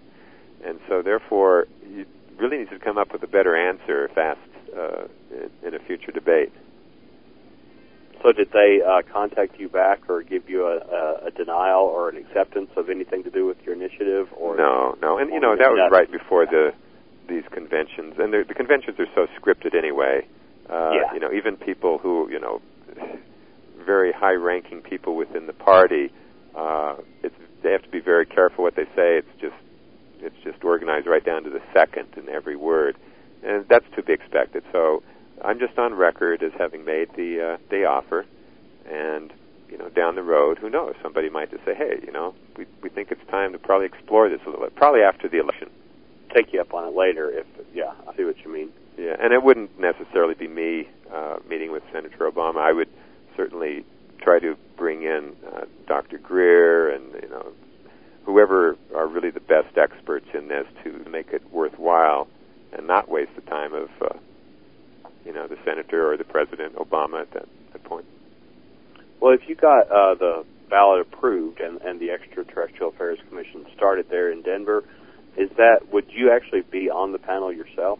and so therefore, he really needs to come up with a better answer fast uh, in, in a future debate. So, did they uh, contact you back or give you a, a, a denial or an acceptance of anything to do with your initiative? Or no, no, and you know that was right before the these conventions, and the conventions are so scripted anyway. Uh, yeah. You know, even people who you know, very high-ranking people within the party, uh, it's they have to be very careful what they say. It's just it's just organized right down to the second in every word, and that's to be expected. So I'm just on record as having made the uh, the offer, and you know, down the road, who knows? Somebody might just say, "Hey, you know, we we think it's time to probably explore this a little bit." Probably after the election. Take you up on it later, if yeah, I see what you mean. Yeah, and it wouldn't necessarily be me uh, meeting with Senator Obama. I would certainly try to bring in uh, Dr. Greer and you know whoever are really the best experts in this to make it worthwhile and not waste the time of uh, you know the senator or the president Obama at that, that point. Well, if you got uh, the ballot approved and, and the Extraterrestrial Affairs Commission started there in Denver, is that would you actually be on the panel yourself?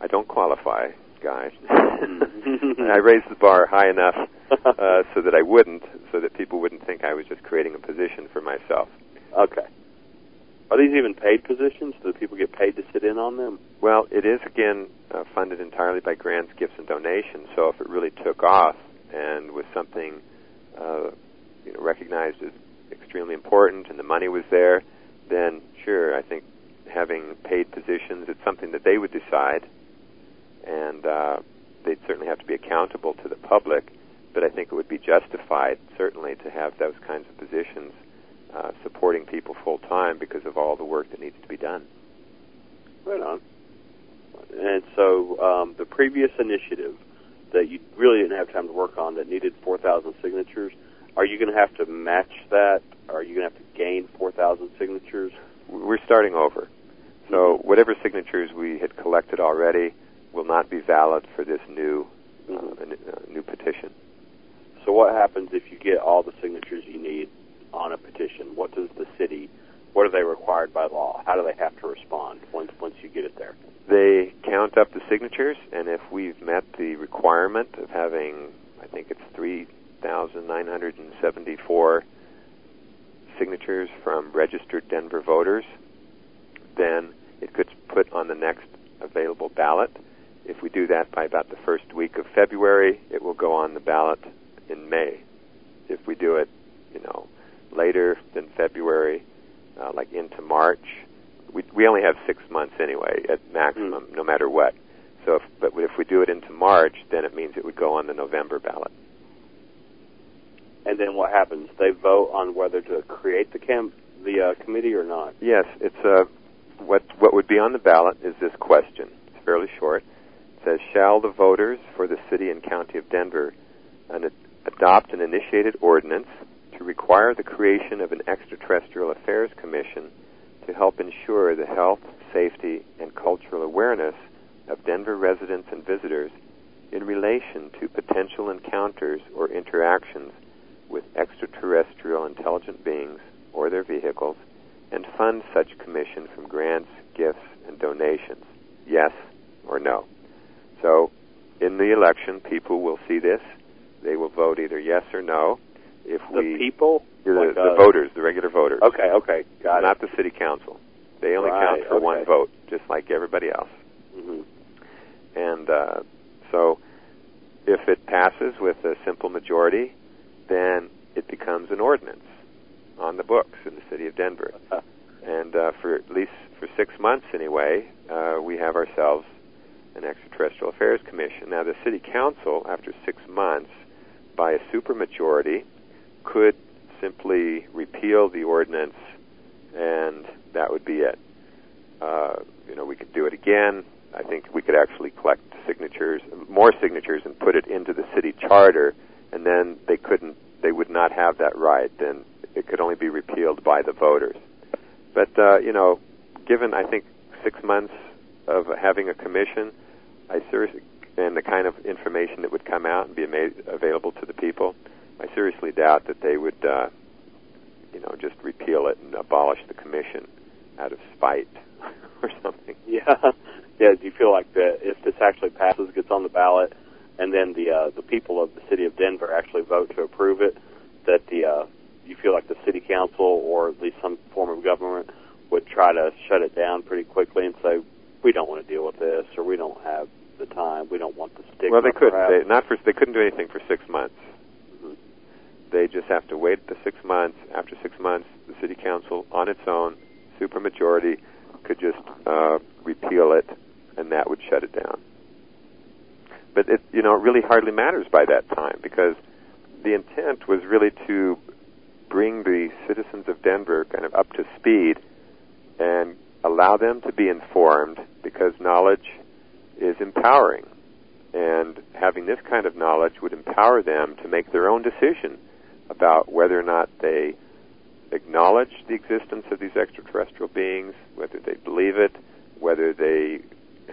I don't qualify, guys. I raised the bar high enough uh, so that I wouldn't, so that people wouldn't think I was just creating a position for myself. Okay. Are these even paid positions? Do people get paid to sit in on them? Well, it is again uh, funded entirely by grants, gifts, and donations. So if it really took off and was something uh, you know recognized as extremely important, and the money was there, then sure, I think having paid positions, it's something that they would decide, and uh, they'd certainly have to be accountable to the public. But I think it would be justified, certainly, to have those kinds of positions uh, supporting people full time because of all the work that needs to be done. Right on. And so um, the previous initiative that you really didn't have time to work on that needed 4,000 signatures, are you going to have to match that? Are you going to have to gain 4,000 signatures? We're starting over. So whatever signatures we had collected already will not be valid for this new mm-hmm. uh, new petition. So what happens if you get all the signatures you need on a petition? What does the city, what are they required by law? How do they have to respond once once you get it there? They count up the signatures, and if we've met the requirement of having, I think it's three thousand nine hundred and seventy-four signatures from registered Denver voters, then it gets put on the next available ballot. If we do that by about the first week of February, it will go on the ballot in May. If we do it, you know, later than February, uh, like into March, we we only have six months anyway at maximum, mm. no matter what. So, if, but if we do it into March, then it means it would go on the November ballot. And then what happens? They vote on whether to create the camp, the uh, committee or not. Yes, it's. Uh, what what would be on the ballot is this question. It's fairly short. It says, "Shall the voters for the city and county of Denver an, adopt an initiated ordinance to require the creation of an extraterrestrial affairs commission to help ensure the health, safety, and cultural awareness of Denver residents and visitors in relation to potential encounters or interactions with extraterrestrial intelligent beings or their vehicles and fund such commission from grants, gifts, and donations? Yes or no? So, in the election, people will see this. They will vote either yes or no. If the we people, the, like, the uh, voters, the regular voters, Okay, okay, got not it. the city council. They only Right, count for okay. one vote, just like everybody else. hmm And uh, so, if it passes with a simple majority, then it becomes an ordinance on the books in the city of Denver. And uh, for at least for six months anyway, uh, we have ourselves an extraterrestrial affairs commission. Now, the city council, after six months, by a supermajority, could simply repeal the ordinance, and that would be it. Uh, you know, we could do it again. I think we could actually collect signatures, more signatures, and put it into the city charter, and then they couldn't, they would not have that right. Then it could only be repealed by the voters. But uh, you know, given I think six months of having a commission, I seriously and the kind of information that would come out and be made available to the people, I seriously doubt that they would, uh, you know, just repeal it and abolish the commission out of spite or something. Yeah, yeah. Do you feel like that if this actually passes, gets on the ballot, and then the uh, the people of the city of Denver actually vote to approve it, that the uh, you feel like the city council or at least some form of government would try to shut it down pretty quickly and say we don't want to deal with this or we don't have the time, we don't want the stigma. Well, they could perhaps. they, not for they couldn't do anything for six months. They just have to wait the six months. After six months, the city council, on its own, supermajority, could just uh, repeal it, and that would shut it down. But it, you know, it really hardly matters by that time because the intent was really to bring the citizens of Denver kind of up to speed and allow them to be informed because knowledge is empowering. And having this kind of knowledge would empower them to make their own decision about whether or not they acknowledge the existence of these extraterrestrial beings, whether they believe it, whether they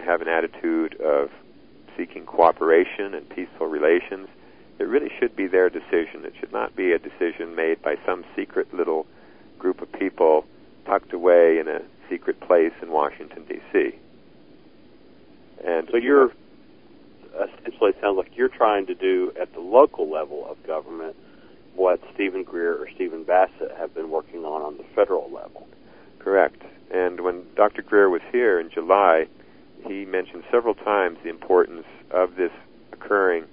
have an attitude of seeking cooperation and peaceful relations. It really should be their decision. It should not be a decision made by some secret little group of people tucked away in a secret place in Washington D.C. And So you're uh, essentially it sounds like you're trying to do at the local level of government what Steven Greer or Stephen Bassett have been working on on the federal level. Correct. And when Dr. Greer was here in July, he mentioned several times the importance of this occurring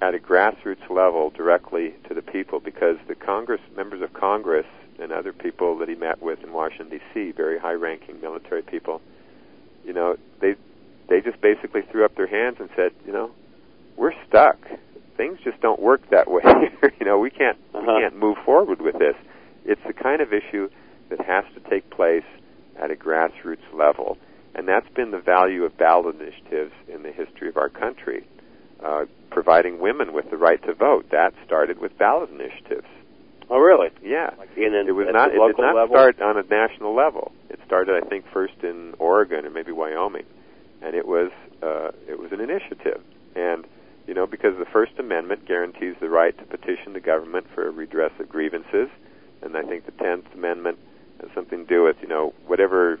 at a grassroots level directly to the people because the Congress, members of Congress, and other people that he met with in Washington D.C., very high-ranking military people, you know, they they just basically threw up their hands and said, you know, we're stuck. Things just don't work that way. you know, we can't Uh-huh. we can't move forward with this. It's the kind of issue that has to take place at a grassroots level, and that's been the value of ballot initiatives in the history of our country. Uh, providing women with the right to vote that started with ballot initiatives. Oh, really? Yeah, Like it was not. It did not level. start on a national level. It started, I think, first in Oregon or maybe Wyoming, and it was uh, it was an initiative. And you know, because the First Amendment guarantees the right to petition the government for a redress of grievances, and I think the Tenth Amendment has something to do with you know whatever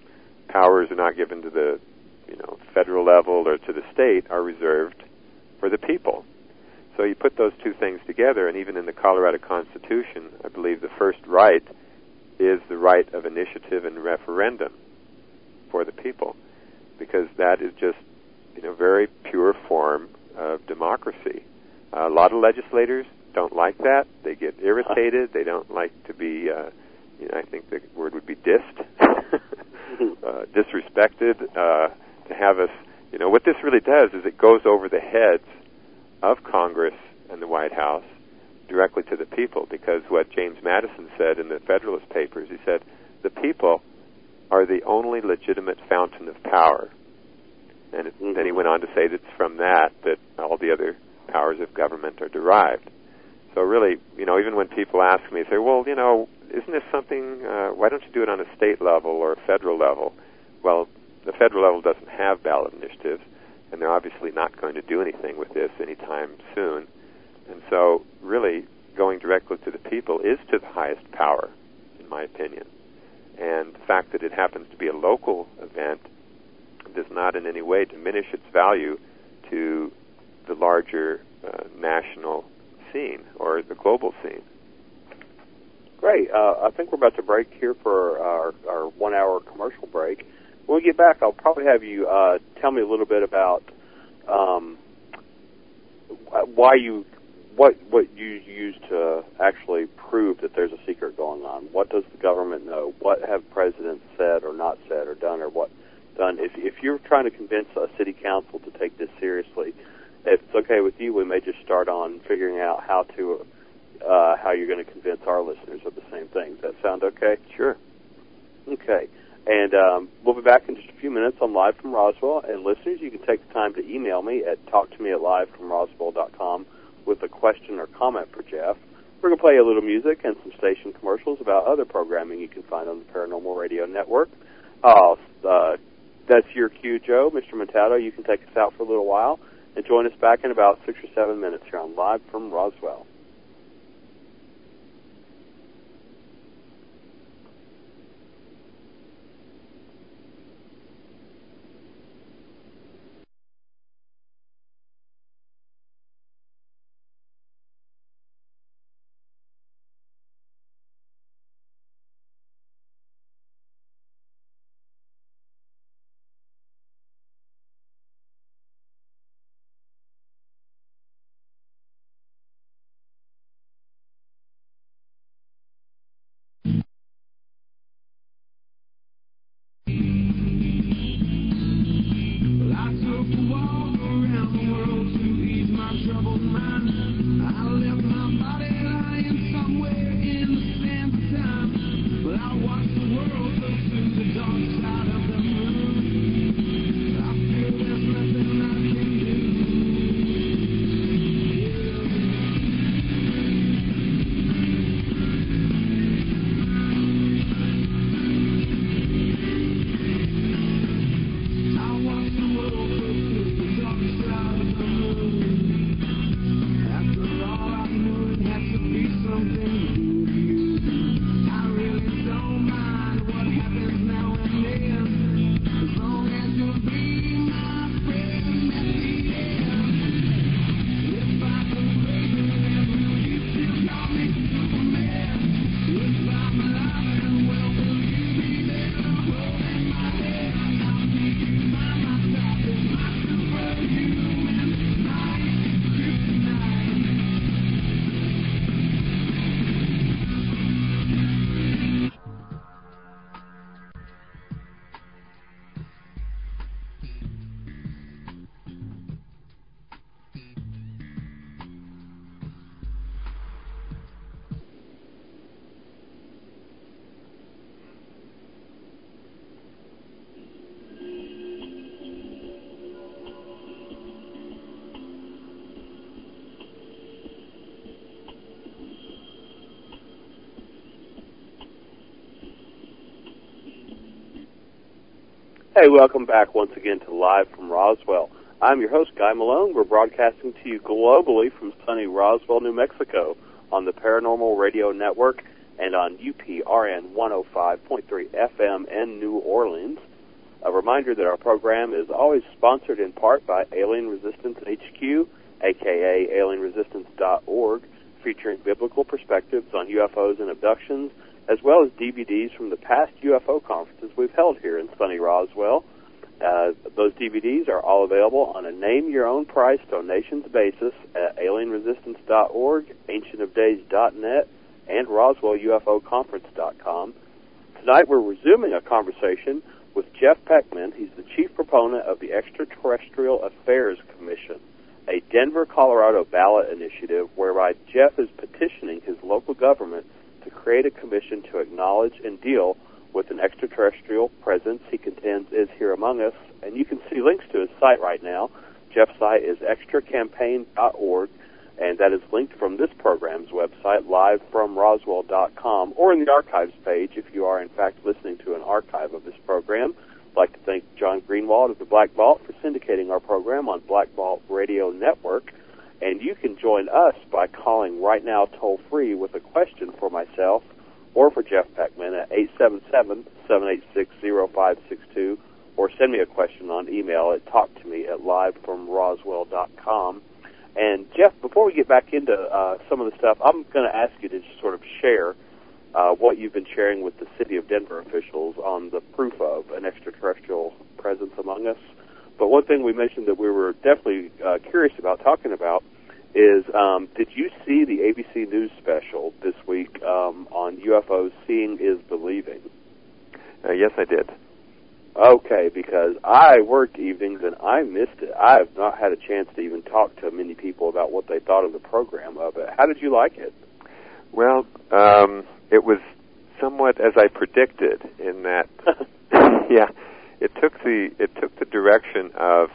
powers are not given to the you know federal level or to the state are reserved for the people. So you put those two things together, and even in the Colorado Constitution, I believe the first right is the right of initiative and referendum for the people, because that is just, you know, very pure form of democracy. Uh, a lot of legislators don't like that. They get irritated. They don't like to be, uh, you know, I think the word would be dissed, uh, disrespected. Uh, to have us, you know, what this really does is it goes over the heads of Congress and the White House directly to the people because what James Madison said in the Federalist Papers, he said, the people are the only legitimate fountain of power. And it, then he went on to say that it's from that that all the other powers of government are derived. So really, you know, even when people ask me, say, well, you know, isn't this something, uh, why don't you do it on a state level or a federal level? Well, the federal level doesn't have ballot initiatives and they're obviously not going to do anything with this anytime soon. And so, really, going directly to the people is to the highest power, in my opinion. And the fact that it happens to be a local event does not in any way diminish its value to the larger uh, national scene or the global scene. Great. Uh, I think we're about to break here for our, our one hour commercial break. When we get back, I'll probably have you uh, tell me a little bit about um, why you what what you use to actually prove that there's a secret going on. What does the government know? What have presidents said or not said or done or what done? If if you're trying to convince a city council to take this seriously, if it's okay with you, we may just start on figuring out how to uh, how you're going to convince our listeners of the same thing. Does that sound okay? Sure. Okay. And um, we'll be back in just a few minutes on Live from Roswell. And listeners, you can take the time to email me at talktome at livefromroswell.com with a question or comment for Jeff. We're going to play a little music and some station commercials about other programming you can find on the Paranormal Radio Network. Uh, uh, that's your cue, Joe. Mr. Mentato, you can take us out for a little while and join us back in about six or seven minutes here on Live from Roswell. Hey, welcome back once again to Live from Roswell. I'm your host, Guy Malone. We're broadcasting to you globally from sunny Roswell, New Mexico on the Paranormal Radio Network and on UPRN 105.3 FM in New Orleans. A reminder that our program is always sponsored in part by Alien Resistance HQ, aka alienresistance.org, featuring biblical perspectives on UFOs and abductions, as well as DVDs from the past UFO conferences we've held here in sunny Roswell. Uh, those DVDs are all available on a name your own price donations basis at alienresistance.org, ancientofdays.net, and roswellufoconference.com. Tonight we're resuming a conversation with Jeff Peckman. He's the chief proponent of the Extraterrestrial Affairs Commission, a Denver, Colorado ballot initiative whereby Jeff is petitioning his local government to create a commission to acknowledge and deal with an extraterrestrial presence he contends is here among us. And you can see links to his site right now. Jeff's site is extracampaign.org, and that is linked from this program's website, livefromroswell.com, or in the archives page if you are in fact listening to an archive of this program. I'd like to thank John Greenwald of the Black Vault for syndicating our program on Black Vault Radio Network. And you can join us by calling right now toll free with a question for myself or for Jeff Peckman at 877-786-0562 or send me a question on email at talktome at livefromroswell.com. And Jeff, before we get back into uh, some of the stuff, I'm going to ask you to just sort of share uh, what you've been sharing with the city of Denver officials on the proof of an extraterrestrial presence among us. But one thing we mentioned that we were definitely uh, curious about talking about is um, did you see the ABC News special this week um, on UFOs? Seeing is believing. Uh, yes, I did. Okay, because I worked evenings and I missed it. I have not had a chance to even talk to many people about what they thought of the program of it. How did you like it? Well, um, it was somewhat as I predicted in that, yeah, it took the it took the direction of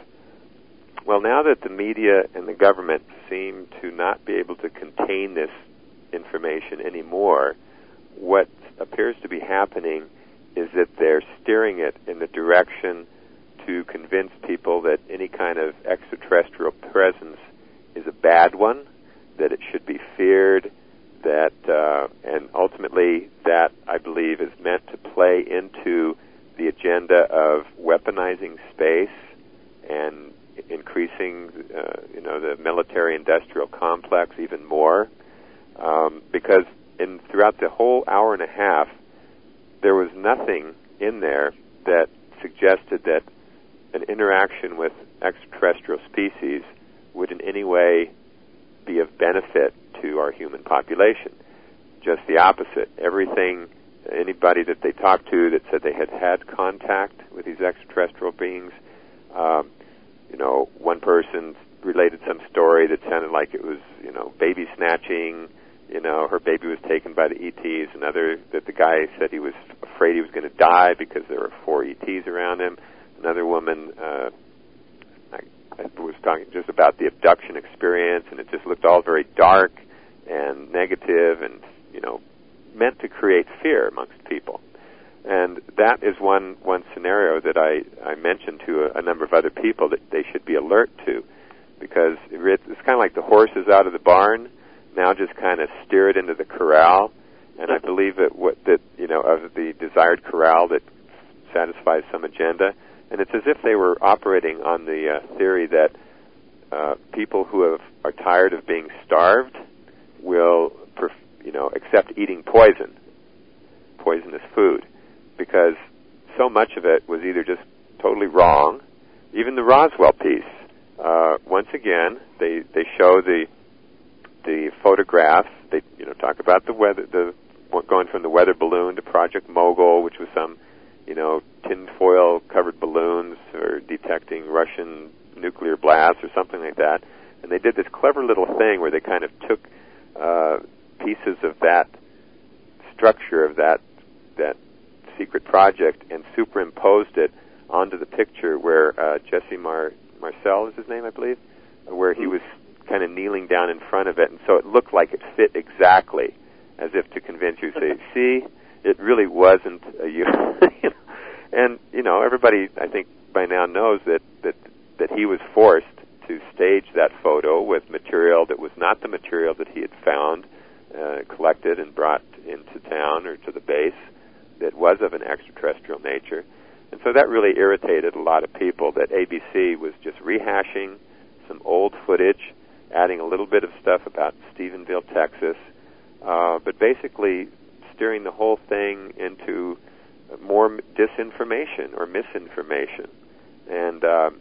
well, now that the media and the government seem to not be able to contain this information anymore, what appears to be happening is that they're steering it in the direction to convince people that any kind of extraterrestrial presence is a bad one, that it should be feared, that, uh, and ultimately that I believe is meant to play into the agenda of weaponizing space and increasing, uh, you know, the military-industrial complex even more, um, because in throughout the whole hour and a half, there was nothing in there that suggested that an interaction with extraterrestrial species would in any way be of benefit to our human population. Just the opposite. Everything, anybody that they talked to that said they had had contact with these extraterrestrial beings, um, you know, one person related some story that sounded like it was, you know, baby snatching. You know, her baby was taken by the ETs. Another that the guy said he was afraid he was going to die because there were four ETs around him. Another woman, uh, I, I was talking just about the abduction experience, and it just looked all very dark and negative, and you know, meant to create fear amongst people. And that is one one scenario that I I mentioned to a, a number of other people that they should be alert to, because it's, kind of like the horses out of the barn. Now just kind of steer it into the corral, and I believe that what that you know of the desired corral that satisfies some agenda, and it's as if they were operating on the uh, theory that uh, people who have are tired of being starved will, accept eating poison, poisonous food because so much of it was either just totally wrong. Even the Roswell piece, uh, once again, they they show the the photographs. They you know talk about the weather, the going from the weather balloon to Project Mogul, which was some you know tinfoil covered balloons for detecting Russian nuclear blasts or something like that. And they did this clever little thing where they kind of took uh, pieces of that structure of that that secret project and superimposed it onto the picture where uh, Jesse Mar- Marcel is his name, I believe, where he was kind of kneeling down in front of it, and so it looked like it fit exactly, as if to convince you, say, see, it really wasn't a you. and you know, everybody I think by now knows that that that he was forced to stage that photo with material that was not the material that he had found, uh, collected, and brought into town or to the base that was of an extraterrestrial nature. And so that really irritated a lot of people that ABC was just rehashing some old footage, adding a little bit of stuff about Stephenville, Texas, uh, but basically steering the whole thing into more disinformation or misinformation. And um,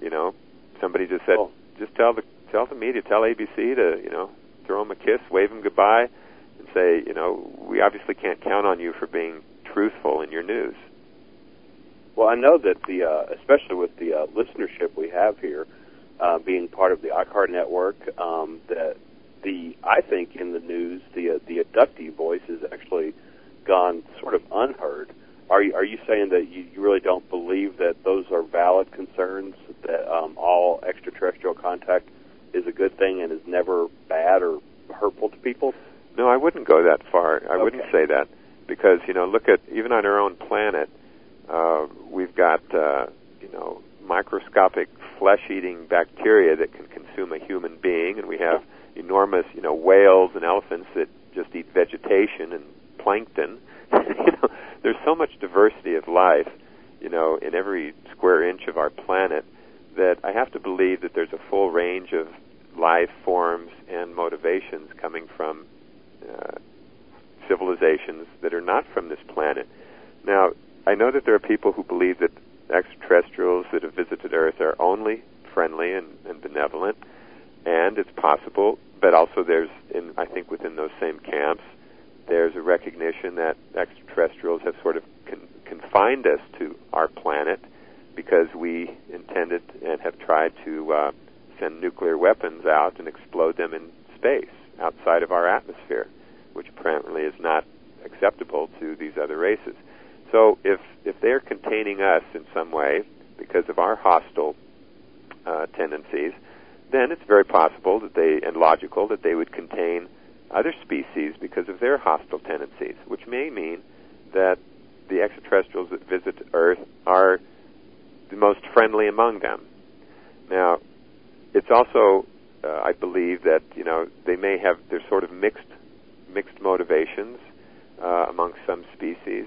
you know, somebody just said, Oh. just tell the tell the media, tell ABC to you know throw them a kiss, wave them goodbye, and say, you know, we obviously can't count on you for being truthful in your news. Well, I know that the, uh, especially with the uh, listenership we have here, uh, being part of the iCard network, um, that the I think in the news the uh, the abductee voice has actually gone sort of unheard. Are you are you saying that you, you really don't believe that those are valid concerns? That um, all extraterrestrial contact is a good thing and is never bad or hurtful to people? No, I wouldn't go that far. I wouldn't say that because you know, look at even on our own planet, uh, we've got uh, you know microscopic flesh-eating bacteria that can consume a human being, and we have enormous you know whales and elephants that just eat vegetation and plankton. you know, there's so much diversity of life, you know, in every square inch of our planet that I have to believe that there's a full range of life forms and motivations coming from uh, civilizations that are not from this planet. Now, I know that there are people who believe that extraterrestrials that have visited Earth are only friendly and, and benevolent, and it's possible, but also there's, in, I think, within those same camps, there's a recognition that extraterrestrials have sort of con- confined us to our planet because we intended and have tried to uh, send nuclear weapons out and explode them in space outside of our atmosphere, which apparently is not acceptable to these other races. So if if they're containing us in some way because of our hostile uh, tendencies, then it's very possible that they and logical that they would contain other species because of their hostile tendencies, which may mean that the extraterrestrials that visit Earth are the most friendly among them. Now, it's also, uh, I believe that you know they may have there's sort of mixed mixed motivations uh, among some species.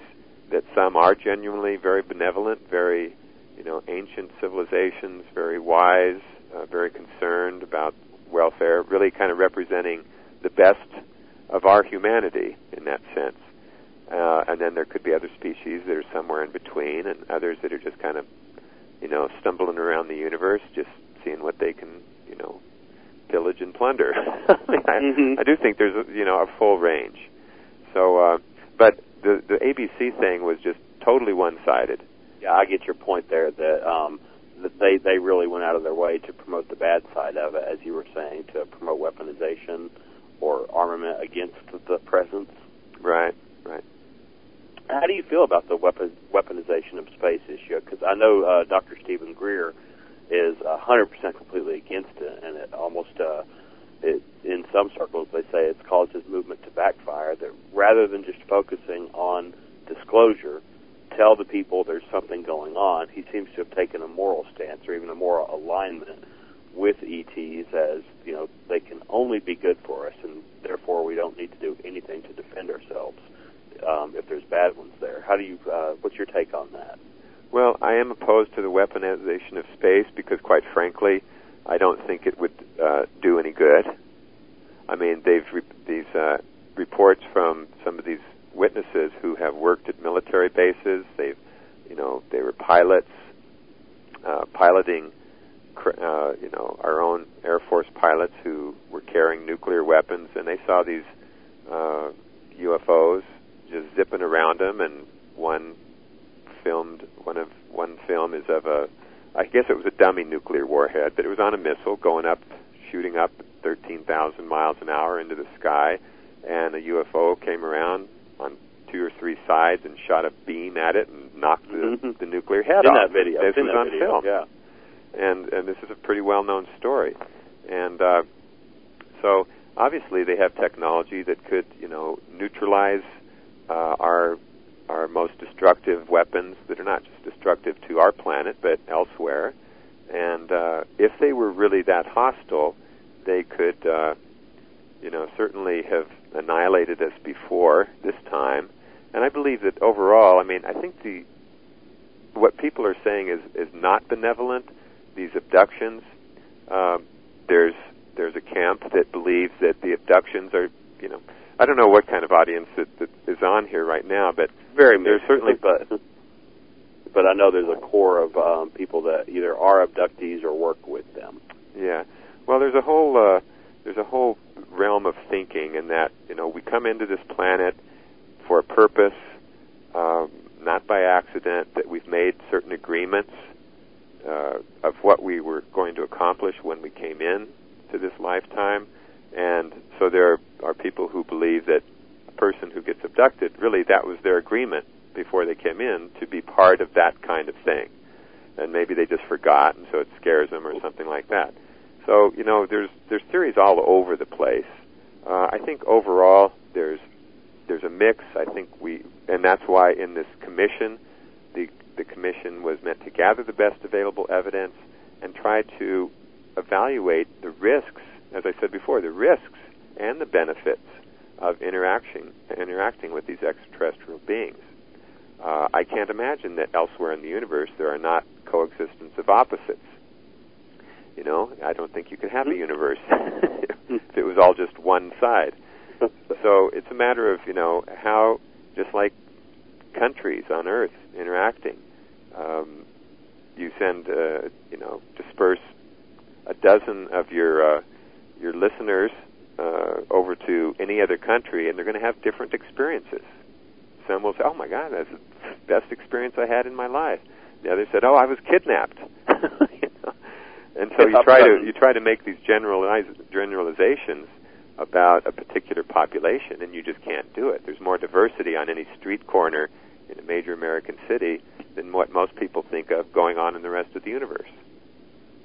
That some are genuinely very benevolent, very you know ancient civilizations, very wise, uh, very concerned about welfare, really kind of representing the best of our humanity in that sense. Uh, and then there could be other species that are somewhere in between, and others that are just kind of, you know, stumbling around the universe, just seeing what they can, you know, pillage and plunder. I, mean, I, Mhm. I do think there's, a, you know, a full range. So, uh, but the the ABC thing was just totally one-sided. Yeah, I get your point there that um, that they they really went out of their way to promote the bad side of it, as you were saying, to promote weaponization or armament against the presence. Right, right. How do you feel about the weapon weaponization of space issue? Because I know uh, Dr. Steven Greer is 100% completely against it, and it almost uh, it, in some circles they say it's caused his movement to backfire. That rather than just focusing on disclosure, tell the people there's something going on. He seems to have taken a moral stance or even a moral alignment with ETs as you know they can only be good for us, and therefore we don't need to do anything to defend ourselves um, if there's bad ones there. How do you? Uh, what's your take on that? Well, I am opposed to the weaponization of space because, quite frankly, I don't think it would uh, do any good. I mean, they've re- these uh, reports from some of these witnesses who have worked at military bases. They've, you know, they were pilots, uh, piloting, uh, you know, our own Air Force pilots who were carrying nuclear weapons, and they saw these uh, UFOs just zipping around them, and one filmed one of one film is of a I guess it was a dummy nuclear warhead, but it was on a missile going up, shooting up 13,000 miles an hour into the sky, and a UFO came around on two or three sides and shot a beam at it and knocked the, Mhm. the nuclear head in off. that video. This in was on video. film, Yeah. and and this is a pretty well-known story, and uh, so obviously they have technology that could you know neutralize uh, our our most destructive weapons that are not just destructive to our planet but elsewhere. And uh, if they were really that hostile, they could, uh, you know, certainly have annihilated us before this time. And I believe that overall, I mean, I think the what people are saying is is not benevolent. These abductions, um, there's there's a camp that believes that the abductions are, you know, I don't know what kind of audience that, that is on here right now, but very there's certainly, but but I know there's a core of um, people that either are abductees or work with them. Yeah, well, there's a whole uh, there's a whole realm of thinking in that you know we come into this planet for a purpose, um, not by accident. That we've made certain agreements uh, of what we were going to accomplish when we came in to this lifetime, and so there are people who believe that a person who gets abducted really that was their agreement before they came in to be part of that kind of thing, and maybe they just forgot, and so it scares them or something like that. So you know, there's there's theories all over the place. Uh, I think overall there's there's a mix. I think we, and that's why in this commission, the the commission was meant to gather the best available evidence and try to evaluate the risks, as I said before, the risks and the benefits of interaction interacting with these extraterrestrial beings. Uh, I can't imagine that elsewhere in the universe there are not coexistence of opposites. You know, I don't think you could have a Hmm. universe if it was all just one side. So it's a matter of you know how, just like countries on Earth interacting, um, you send uh, you know disperse a dozen of your uh, your listeners uh, over to any other country, and they're going to have different experiences. Some will say, "Oh my God, that's the best experience I had in my life." The other said, "Oh, I was kidnapped." And so you try to you try to make these generalizations about a particular population, and you just can't do it. There's more diversity on any street corner in a major American city than what most people think of going on in the rest of the universe.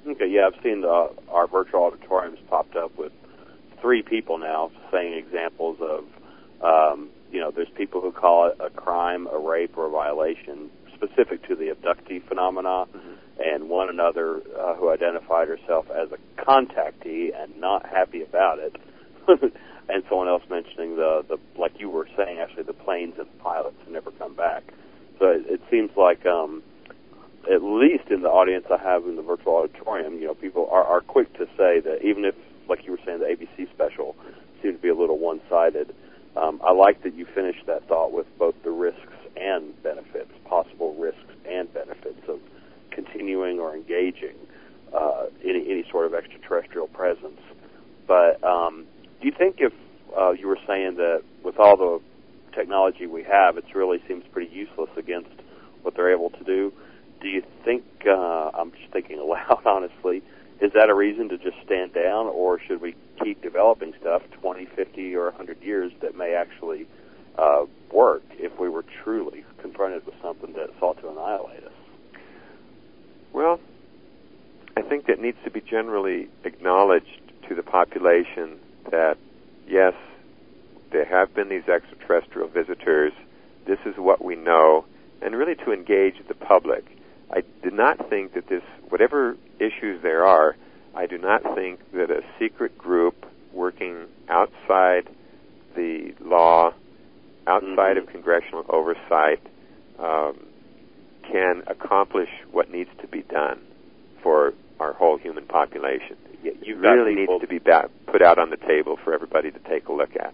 Okay, yeah, I've seen the, our virtual auditoriums popped up with three people now saying examples of, um, you know, there's people who call it a crime, a rape, or a violation specific to the abductee phenomena, and one another uh, who identified herself as a contactee and not happy about it, and someone else mentioning the, the like you were saying, actually the planes and pilots have never come back. So it, it seems like. Um, at least in the audience I have in the virtual auditorium, you know, people are, are quick to say that even if, like you were saying, the ABC special seemed to be a little one-sided. Um, I like that you finished that thought with both the risks and benefits, possible risks and benefits of continuing or engaging uh, any any sort of extraterrestrial presence. But um, do you think if uh, you were saying that with all the technology we have, it really seems pretty useless against what they're able to do? do you think uh, I'm just thinking aloud honestly is that a reason to just stand down or should we keep developing stuff 20 50 or 100 years that may actually uh, work if we were truly confronted with something that sought to annihilate us Well, I think it needs to be generally acknowledged to the population that yes, there have been these extraterrestrial visitors. This is what we know, and really to engage the public. I do not think that this, whatever issues there are, I do not think that a secret group working outside the law, outside Mhm. of congressional oversight, um, can accomplish what needs to be done for our whole human population. you've really needs to be ba- put out on the table for everybody to take a look at.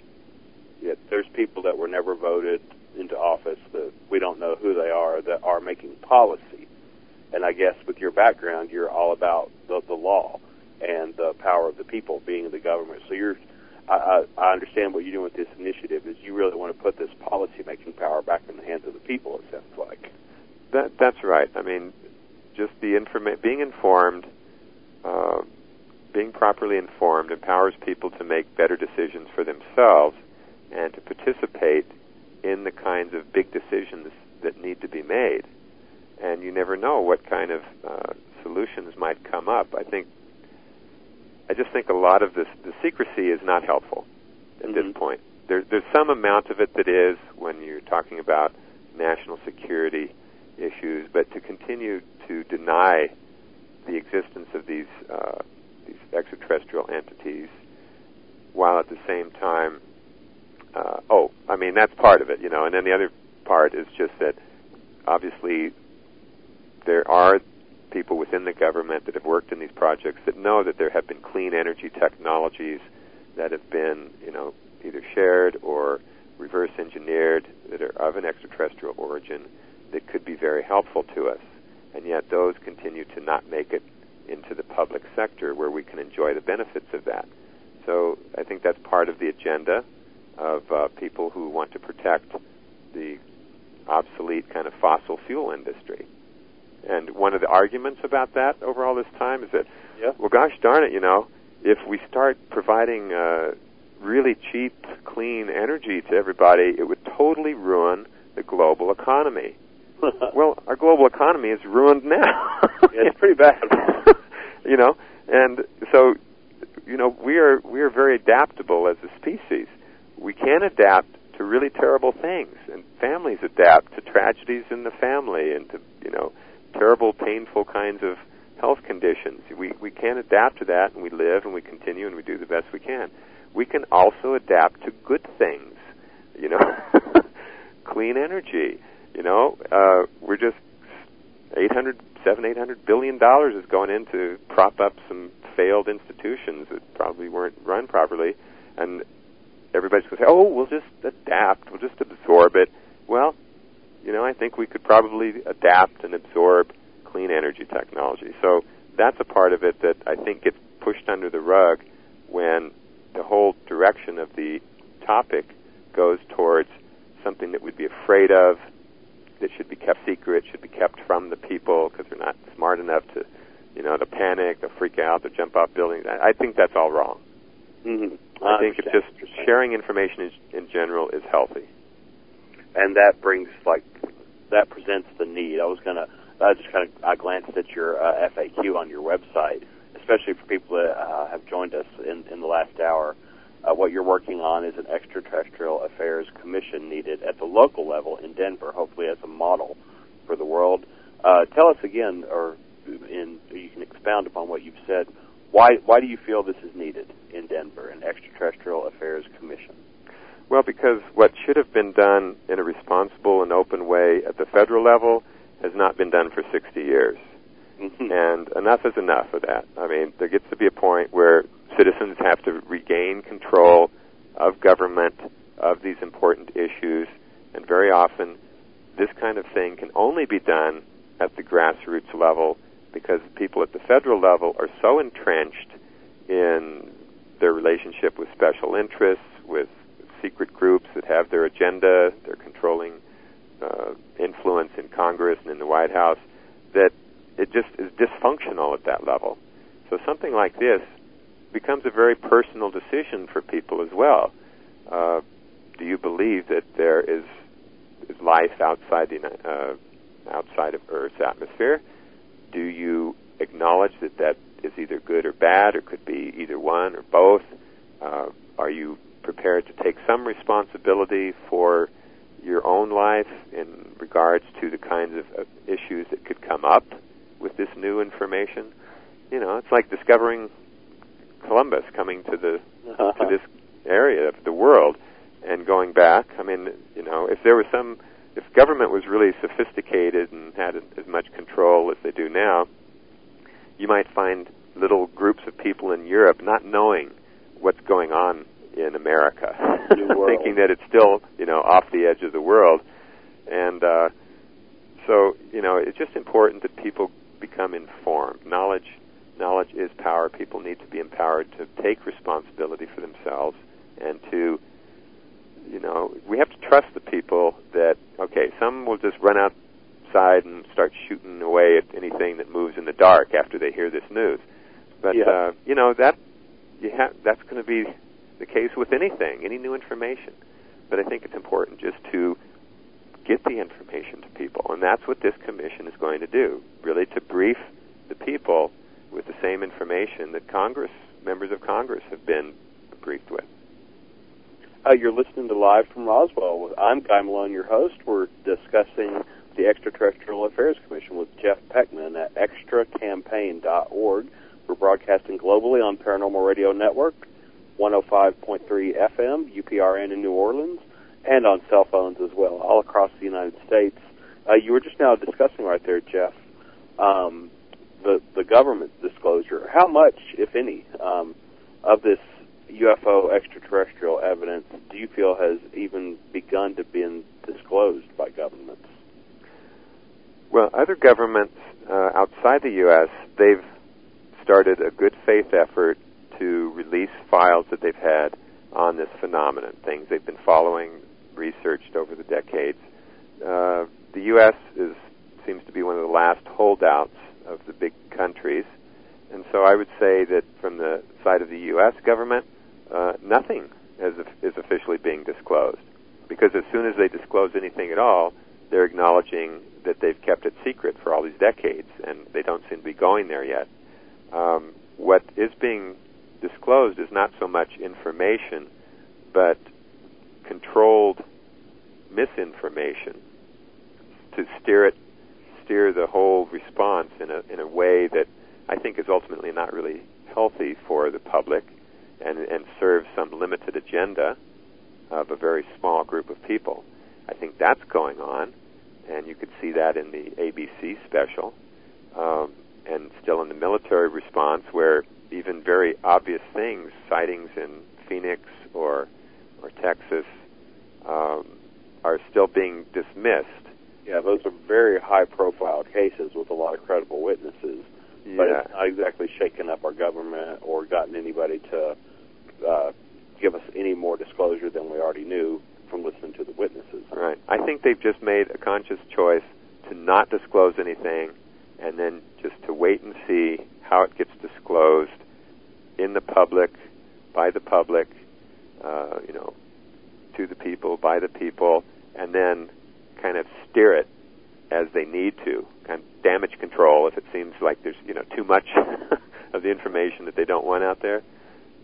yeah, there's people that were never voted into office that we don't know who they are that are making policy and I guess with your background, you're all about the, the law and the power of the people being the government. So you're, I, I, understand what you're doing with this initiative is you really want to put this policy making power back in the hands of the people. It sounds like. That that's right. I mean, just the informa- being informed, uh, being properly informed, empowers people to make better decisions for themselves and to participate in the kinds of big decisions that need to be made. And you never know what kind of uh, solutions might come up. I think. I just think a lot of this, the secrecy is not helpful at Mhm. this point. There, there's some amount of it that is when you're talking about national security issues, but to continue to deny the existence of these uh, these extraterrestrial entities, while at the same time, uh, oh, I mean that's part of it, you know, and then the other part is just that obviously there are people within the government that have worked in these projects that know that there have been clean energy technologies that have been, you know, either shared or reverse engineered that are of an extraterrestrial origin that could be very helpful to us. And yet those continue to not make it into the public sector where we can enjoy the benefits of that. So I think that's part of the agenda of uh, people who want to protect the obsolete kind of fossil fuel industry. And one of the arguments about that over all this time is that, Yeah. well, gosh darn it, you know, if we start providing uh, really cheap, clean energy to everybody, it would totally ruin the global economy. Well, our global economy is ruined now. Yeah, it's pretty bad. you know, and so, you know, we are we are very adaptable as a species. We can adapt to really terrible things, and families adapt to tragedies in the family and to you know terrible, painful kinds of health conditions. We we can adapt to that, and we live and we continue and we do the best we can. We can also adapt to good things. You know, clean energy. You know, uh, we're just eight hundred, seven, eight hundred billion dollars is going in to prop up some failed institutions that probably weren't run properly, and everybody's going to say, "Oh, we'll just adapt, we'll just absorb it." Well, you know, I think we could probably adapt and absorb clean energy technology. So that's a part of it that I think gets pushed under the rug when the whole direction of the topic goes towards something that we'd be afraid of, that should be kept secret, should be kept from the people because they're not smart enough to, you know, to panic, to freak out, to jump off buildings. I I think that's all wrong. hmm I think it's just sharing information in, in general is healthy. And that brings like that presents the need. I was gonna, I just kind of I glanced at your uh, FAQ on your website, especially for people that uh, have joined us in, in the last hour. Uh, what you're working on is an extraterrestrial affairs commission needed at the local level in Denver, hopefully as a model for the world. Uh, tell us again, or in you can expound upon what you've said. Why why do you feel this is needed in Denver, an extraterrestrial affairs commission? Well, because what should have been done in a responsible and open way at the federal level has not been done for 60 years. Mhm. And enough is enough of that. I mean, there gets to be a point where citizens have to regain control of government, of these important issues, and very often this kind of thing can only be done at the grassroots level because people at the federal level are so entrenched in their relationship with special interests, with secret groups that have their agenda, their controlling uh, influence in Congress and in the White House, that it just is dysfunctional at that level. So something like this becomes a very personal decision for people as well. Uh, do you believe that there is, is life outside the uh, outside of Earth's atmosphere? Do you acknowledge that that is either good or bad, or could be either one or both? Uh, are you prepared to take some responsibility for your own life in regards to the kinds of, of issues that could come up with this new information? You know, it's like discovering Columbus coming to the to uh-huh. this area of the world and going back. I mean, you know, if there was some, if government was really sophisticated and had as much control as they do now, you might find little groups of people in Europe not knowing what's going on in America, thinking that it's still, you know, off the edge of the world. And uh, so, you know, it's just important that people become informed. Knowledge, knowledge is power. People need to be empowered to take responsibility for themselves and to, you know, we have to trust the people that okay, some will just run outside and start shooting away at anything that moves in the dark after they hear this news. But Yeah. uh, you know that you have that's going to be the case with anything, any new information. But I think it's important just to get the information to people, and that's what this commission is going to do. Really, to brief the people with the same information that Congress, members of Congress, have been briefed with. Uh, you're listening to Live from Roswell. I'm Guy Malone, your host. We're discussing the Extraterrestrial Affairs Commission with Jeff Peckman at extracampaign.org. We're broadcasting globally on Paranormal Radio Network, 105.3 FM, UPRN in New Orleans, and on cell phones as well, all across the United States. Uh, you were just now discussing right there, Jeff, um, the the government disclosure. How much, if any, um, of this UFO extraterrestrial evidence do you feel has even begun to be disclosed by governments? Well, other governments uh, outside the U.S. they've started a good faith effort to release files that they've had on this phenomenon, things they've been following, researched over the decades. Uh, the U.S. is seems to be one of the last holdouts of the big countries, and so I would say that from the side of the U.S. government, uh, nothing is, is officially being disclosed. Because as soon as they disclose anything at all, they're acknowledging that they've kept it secret for all these decades, and they don't seem to be going there yet. Um, what is being disclosed is not so much information, but controlled misinformation to steer it, steer the whole response in a in a way that I think is ultimately not really healthy for the public and, and serve some limited agenda of a very small group of people. I think that's going on, and you could see that in the ABC special, um, and still in the military response, where even very obvious things, sightings in Phoenix or or Texas, um, are still being dismissed. Yeah, those are very high-profile cases with a lot of credible witnesses. Yeah. But it's not exactly shaken up our government or gotten anybody to uh, give us any more disclosure than we already knew from listening to the witnesses. Right. I think they've just made a conscious choice to not disclose anything and then just to wait and see how it gets disclosed in the public, by the public, uh, you know, to the people, by the people, and then kind of steer it as they need to, kind of damage control if it seems like there's, you know, too much of the information that they don't want out there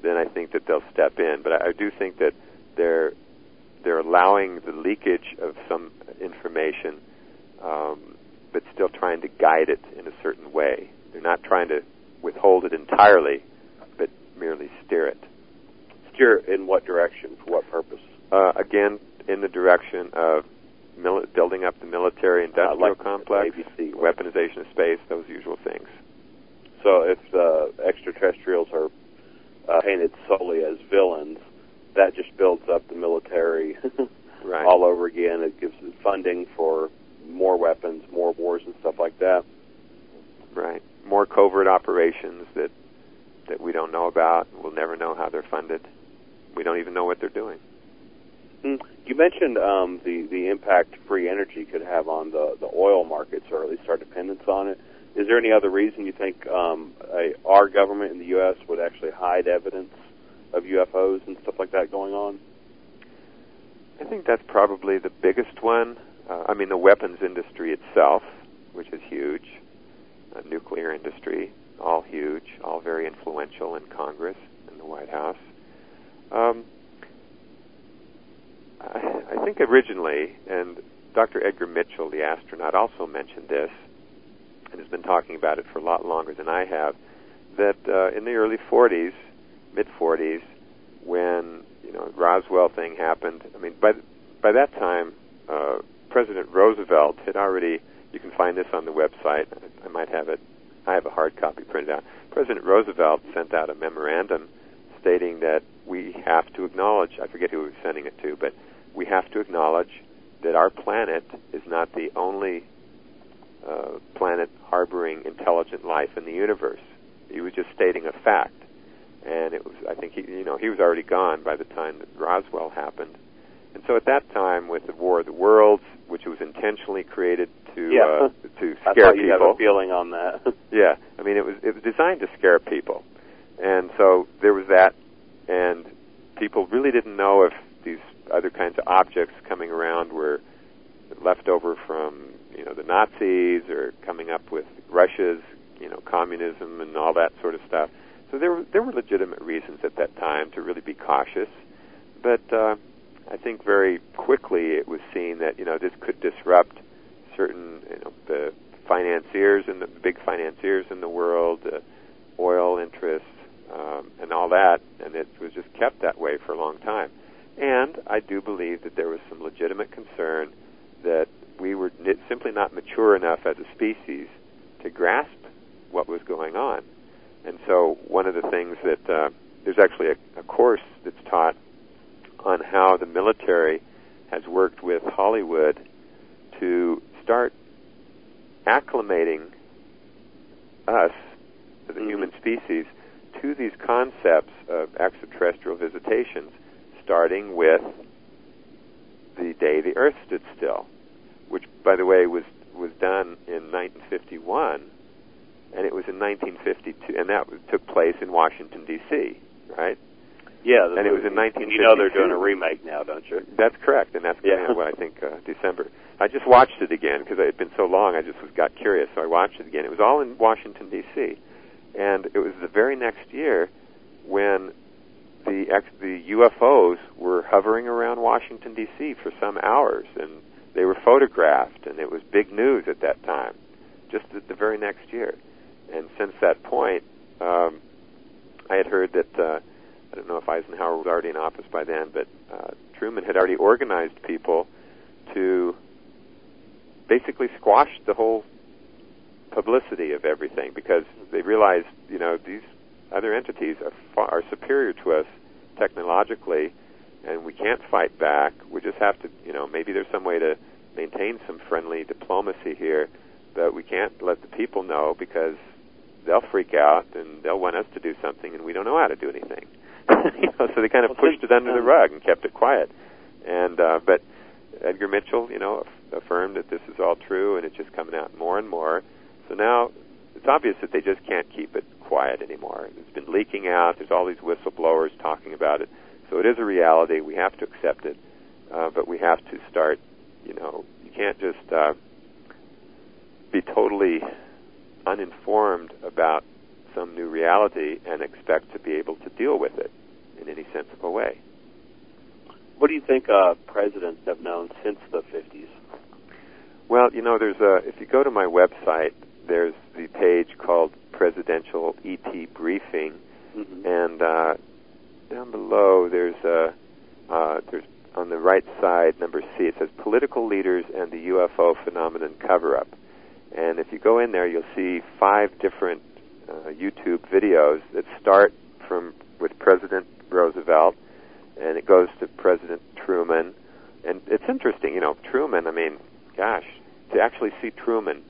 then I think that they'll step in. But I, I do think that they're they're allowing the leakage of some information, um, but still trying to guide it in a certain way. They're not trying to withhold it entirely, but merely steer it. Steer it in what direction? For what purpose? Uh, again, in the direction of mili- building up the military-industrial Uh, like complex, ABC. weaponization of space, those usual things. So if the extraterrestrials are uh, painted solely as villains, that just builds up the military Right. all over again. It gives it funding for more weapons, more wars, and stuff like that. Right. More covert operations that that we don't know about. We'll never know how they're funded. We don't even know what they're doing. Mm. You mentioned um, the the impact free energy could have on the the oil markets, or at least our dependence on it. Is there any other reason you think um, a, our government in the U.S. would actually hide evidence of UFOs and stuff like that going on? I think that's probably the biggest one. Uh, I mean, the weapons industry itself, which is huge, nuclear industry, all huge, all very influential in Congress and the White House. Um, I, I think originally, and Dr. Edgar Mitchell, the astronaut, also mentioned this, and has been talking about it for a lot longer than I have, that uh, in the early 40s, mid 40s, when you know Roswell thing happened. I mean, by by that time, uh, President Roosevelt had already. You can find this on the website. I, might have it. I have a hard copy printed out. President Roosevelt sent out a memorandum stating that we have to acknowledge. I forget who he was sending it to, but we have to acknowledge that our planet is not the only uh, planet harboring intelligent life in the universe. He was just stating a fact, and it was. I think he, you know, he was already gone by the time that Roswell happened, and so at that time, with the War of the Worlds, which was intentionally created to Yeah. uh, to I scare you have people. a feeling on that. Yeah, I mean, it was it was designed to scare people, and so there was that, and people really didn't know if these other kinds of objects coming around were left over from you know the Nazis or coming up with Russia's you know communism and all that sort of stuff. So there were there were legitimate reasons at that time to really be cautious, but uh, I think very quickly it was seen that you know this could disrupt certain you know the financiers and the big financiers in the world, oil interests, um, and all that, and it was just kept that way for a long time. And I do believe that there was some legitimate concern that we were simply not mature enough as a species to grasp what was going on. And so, one of the things that uh, there's actually a, a course that's taught on how the military has worked with Hollywood to start acclimating us, the mm-hmm. human species, to these concepts of extraterrestrial visitations, starting with the day the Earth stood still, which, by the way, was was done in 1951, and it was in 1952, and that took place in Washington D.C. Right? Yeah, and it was in 1952. You know they're doing a remake now, don't you? That's correct, and that's going to yeah. I think uh, December. I just watched it again because it had been so long. I just was, got curious, so I watched it again. It was all in Washington D.C., and it was the very next year when the ex- the UFOs were hovering around Washington D.C. for some hours, and they were photographed, and it was big news at that time. Just the, the very next year, and since that point, um, I had heard that. Uh, I don't know if Eisenhower was already in office by then, but uh, Truman had already organized people to basically squash the whole publicity of everything because they realized, you know, these other entities are far, are superior to us technologically, and we can't fight back. We just have to, you know, maybe there's some way to maintain some friendly diplomacy here, but we can't let the people know because they'll freak out and they'll want us to do something, and we don't know how to do anything. you know, so they kind of pushed it under the rug and kept it quiet. And uh, but Edgar Mitchell, you know, affirmed that this is all true, and it's just coming out more and more. So now it's obvious that they just can't keep it quiet anymore. It's been leaking out. There's all these whistleblowers talking about it. So it is a reality. We have to accept it, uh, but we have to start. You know, you can't just uh, be totally uninformed about some new reality and expect to be able to deal with it in any sensible way. What do you think uh, presidents have known since the 50s? Well, you know, there's a if you go to my website, there's the page called Presidential ET Briefing, mm-hmm. and uh, down below there's a uh, there's on the right side, number C, it says Political Leaders and the UFO Phenomenon Cover Up. And if you go in there, you'll see five different uh, YouTube videos that start from with President Roosevelt, and it goes to President Truman. And it's interesting, you know, Truman. I mean, gosh, to actually see Truman,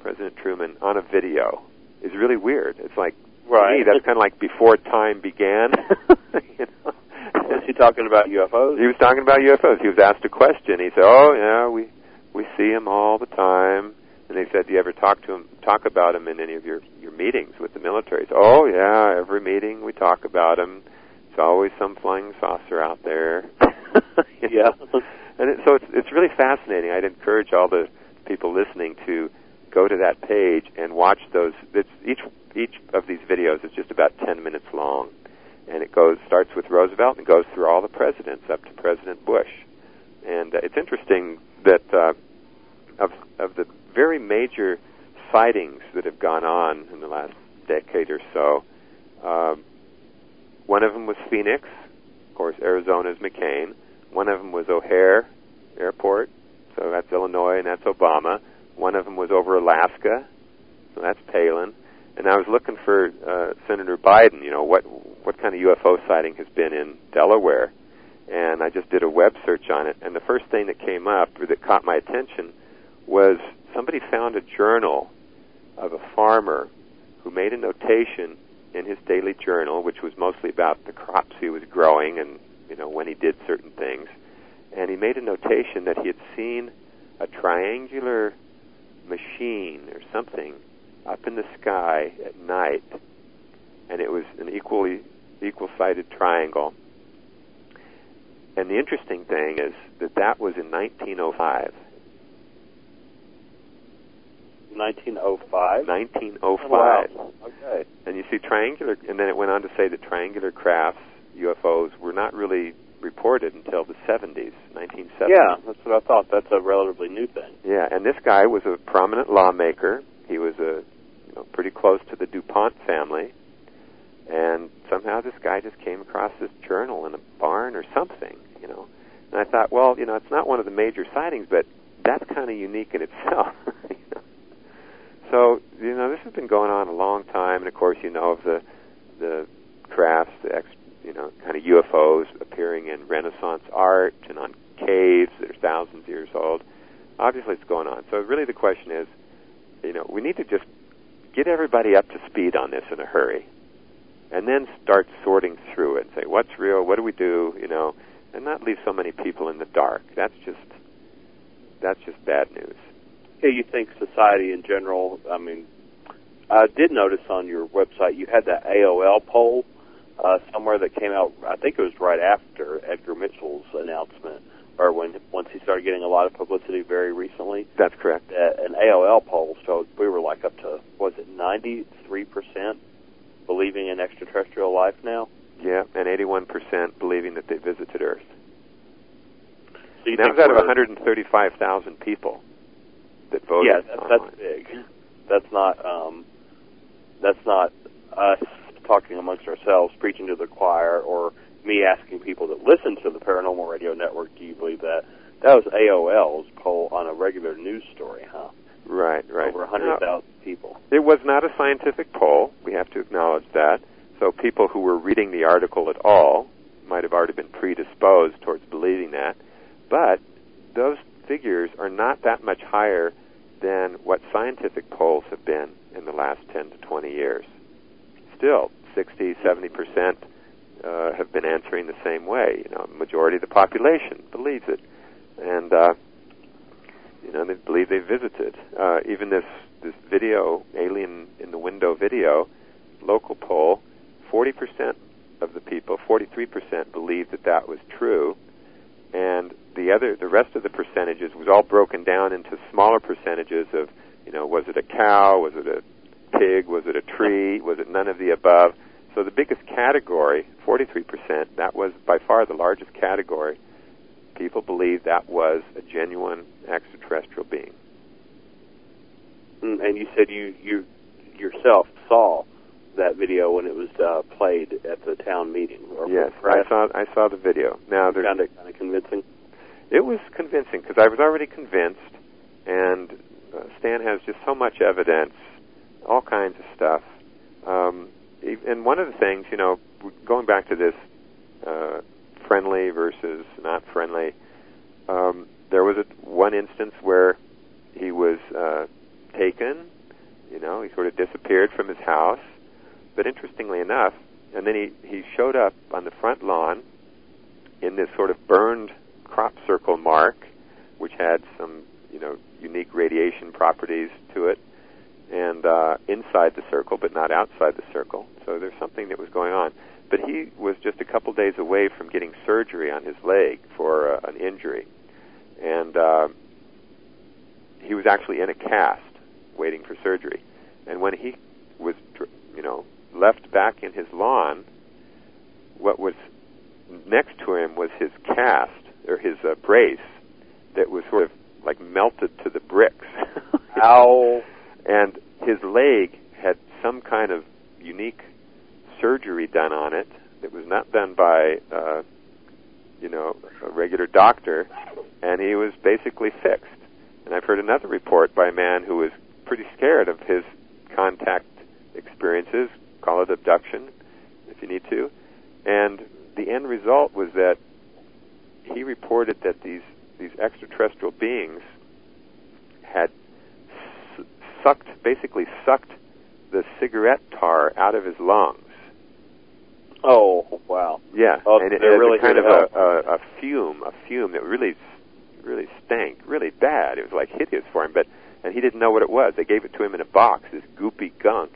President Truman, on a video is really weird. It's like, right. me, that's kind of like before time began. you know? Was he talking about UFOs? He was talking about UFOs. He was asked a question. He said, "Oh yeah, we we see them all the time." And they said, "Do you ever talk to him, talk about him in any of your your meetings with the military?" Said, "Oh yeah, every meeting we talk about him. It's always some flying saucer out there." yeah. And it, so it's it's really fascinating. I'd encourage all the people listening to go to that page and watch those. It's each each of these videos is just about ten minutes long, and it goes starts with Roosevelt and goes through all the presidents up to President Bush. And uh, it's interesting that uh, of of the very major sightings that have gone on in the last decade or so. Um, one of them was Phoenix, of course, Arizona's McCain. One of them was O'Hare Airport, so that's Illinois, and that's Obama. One of them was over Alaska, so that's Palin. And I was looking for uh, Senator Biden. You know what what kind of UFO sighting has been in Delaware, and I just did a web search on it. And the first thing that came up or that caught my attention was somebody found a journal of a farmer who made a notation in his daily journal, which was mostly about the crops he was growing and you know when he did certain things, and he made a notation that he had seen a triangular machine or something up in the sky at night, and it was an equally equal-sided triangle. And the interesting thing is that that was in 1905. 1905. 1905. Wow. Okay. And you see triangular, and then it went on to say that triangular crafts, UFOs, were not really reported until the 70s, 1970s. Yeah, that's what I thought. That's a relatively new thing. Yeah, and this guy was a prominent lawmaker. He was a you know, pretty close to the DuPont family. And somehow this guy just came across this journal in a barn or something, you know. And I thought, well, you know, it's not one of the major sightings, but that's kind of unique in itself. So, you know, this has been going on a long time, and of course, you know of the the crafts, the ex, you know, kind of UFOs appearing in Renaissance art and on caves that are thousands of years old. Obviously, it's going on. So, really, the question is, you know, we need to just get everybody up to speed on this in a hurry, and then start sorting through it and say, what's real? What do we do? You know, and not leave so many people in the dark. That's just that's just bad news. Yeah, you think society in general? I mean, I did notice on your website you had that AOL poll uh, somewhere that came out. I think it was right after Edgar Mitchell's announcement, or when once he started getting a lot of publicity very recently. That's correct. Uh, an AOL poll showed we were like up to was it ninety three percent believing in extraterrestrial life now. Yeah, and eighty-one percent believing that they visited Earth. So you that was out of 135,000 people that voted. Yeah, that, that's big. That's not um, that's not us talking amongst ourselves, preaching to the choir, or me asking people that listen to the Paranormal Radio Network, do you believe that? That was AOL's poll on a regular news story, huh? right, right. Over a Now, 100,000 people. It was not a scientific poll. We have to acknowledge that. So people who were reading the article at all might have already been predisposed towards believing that. But those figures are not that much higher than what scientific polls have been in the last 10 to 20 years. Still, 60, 70 percent uh, have been answering the same way. You know, majority of the population believes it, and uh, you know they believe they visited. Uh, even this this video, alien in the window video, local poll, 40 percent of the people, 43 percent believed that that was true, and the other, the rest of the percentages was all broken down into smaller percentages of, you know, was it a cow, was it a pig, was it a tree, was it none of the above. So the biggest category, 43%, that was by far the largest category. People believe that was a genuine extraterrestrial being. Mm, And you said you you yourself saw that video when it was uh, played at the town meeting. Or Yes, I saw I saw the video. Now there's found it kind of convincing. It was convincing because I was already convinced, and uh, Stan has just so much evidence, all kinds of stuff. Um, and one of the things, you know, going back to this uh, friendly versus not friendly, um, there was a, one instance where he was uh, taken. You know, he sort of disappeared from his house. But interestingly enough, and then he, he showed up on the front lawn in this sort of burned crop circle mark, which had some, you know, unique radiation properties to it, and uh, inside the circle, but not outside the circle. So there's something that was going on. But he was just a couple days away from getting surgery on his leg for uh, an injury, and uh, he was actually in a cast waiting for surgery. And when he was, you know, left back in his lawn, what was next to him was his cast or his uh, brace that was sort of like melted to the bricks. How? and his leg had some kind of unique surgery done on it that was not done by uh, you know a regular doctor, and he was basically fixed. And I've heard another report by a man who was pretty scared of his contact experiences. Call it abduction, if you need to. And the end result was that he reported that these these extraterrestrial beings had s- sucked, basically sucked the cigarette tar out of his lungs. Oh, wow. Yeah, Oh, and it, it really was kind of a, a, a fume, a fume that really, really stank, really bad. It was like hideous for him, but and he didn't know what it was. They gave it to him in a box, this goopy gunk,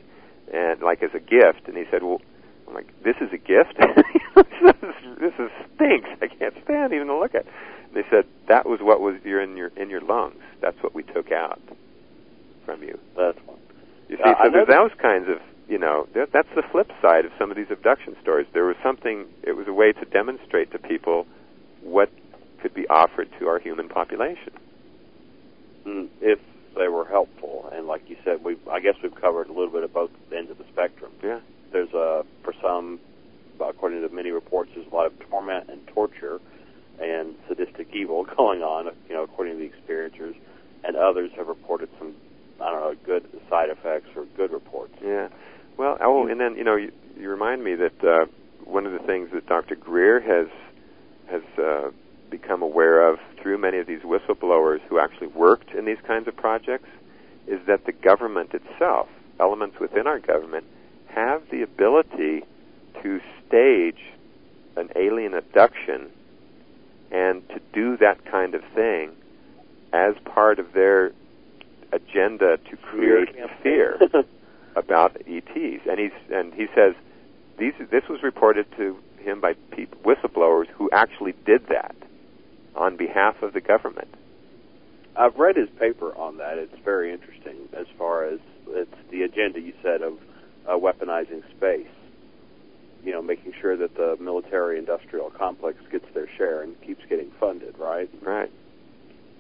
and like as a gift. And he said, "Well, I'm like, this is a gift. this, is, this is stinks. I can't stand even to look at." And they said that was what was you're in your in your lungs. That's what we took out from you. That's one. You see, Uh, so there's those kinds of you know, that, that's the flip side of some of these abduction stories. There was something, it was a way to demonstrate to people what could be offered to our human population. Mm, if they were helpful, and like you said, we I guess we've covered a little bit of both ends of the spectrum. Yeah. There's a for some, according to many reports, there's a lot of torment and torture and sadistic evil going on. You know, according to the experiencers, and others have reported some I don't know good side effects or good reports. Yeah. Well, oh, and then you know, you, you remind me that uh, one of the things that Dr. Greer has has uh, become aware of through many of these whistleblowers who actually worked in these kinds of projects is that the government itself, elements within our government, have the ability to stage an alien abduction and to do that kind of thing as part of their agenda to create fear about ETs. And he's and he says these this was reported to him by people, whistleblowers who actually did that on behalf of the government. I've read his paper on that. It's very interesting as far as it's the agenda you said of uh, weaponizing space. You know, making sure that the military-industrial complex gets their share and keeps getting funded. Right. Right.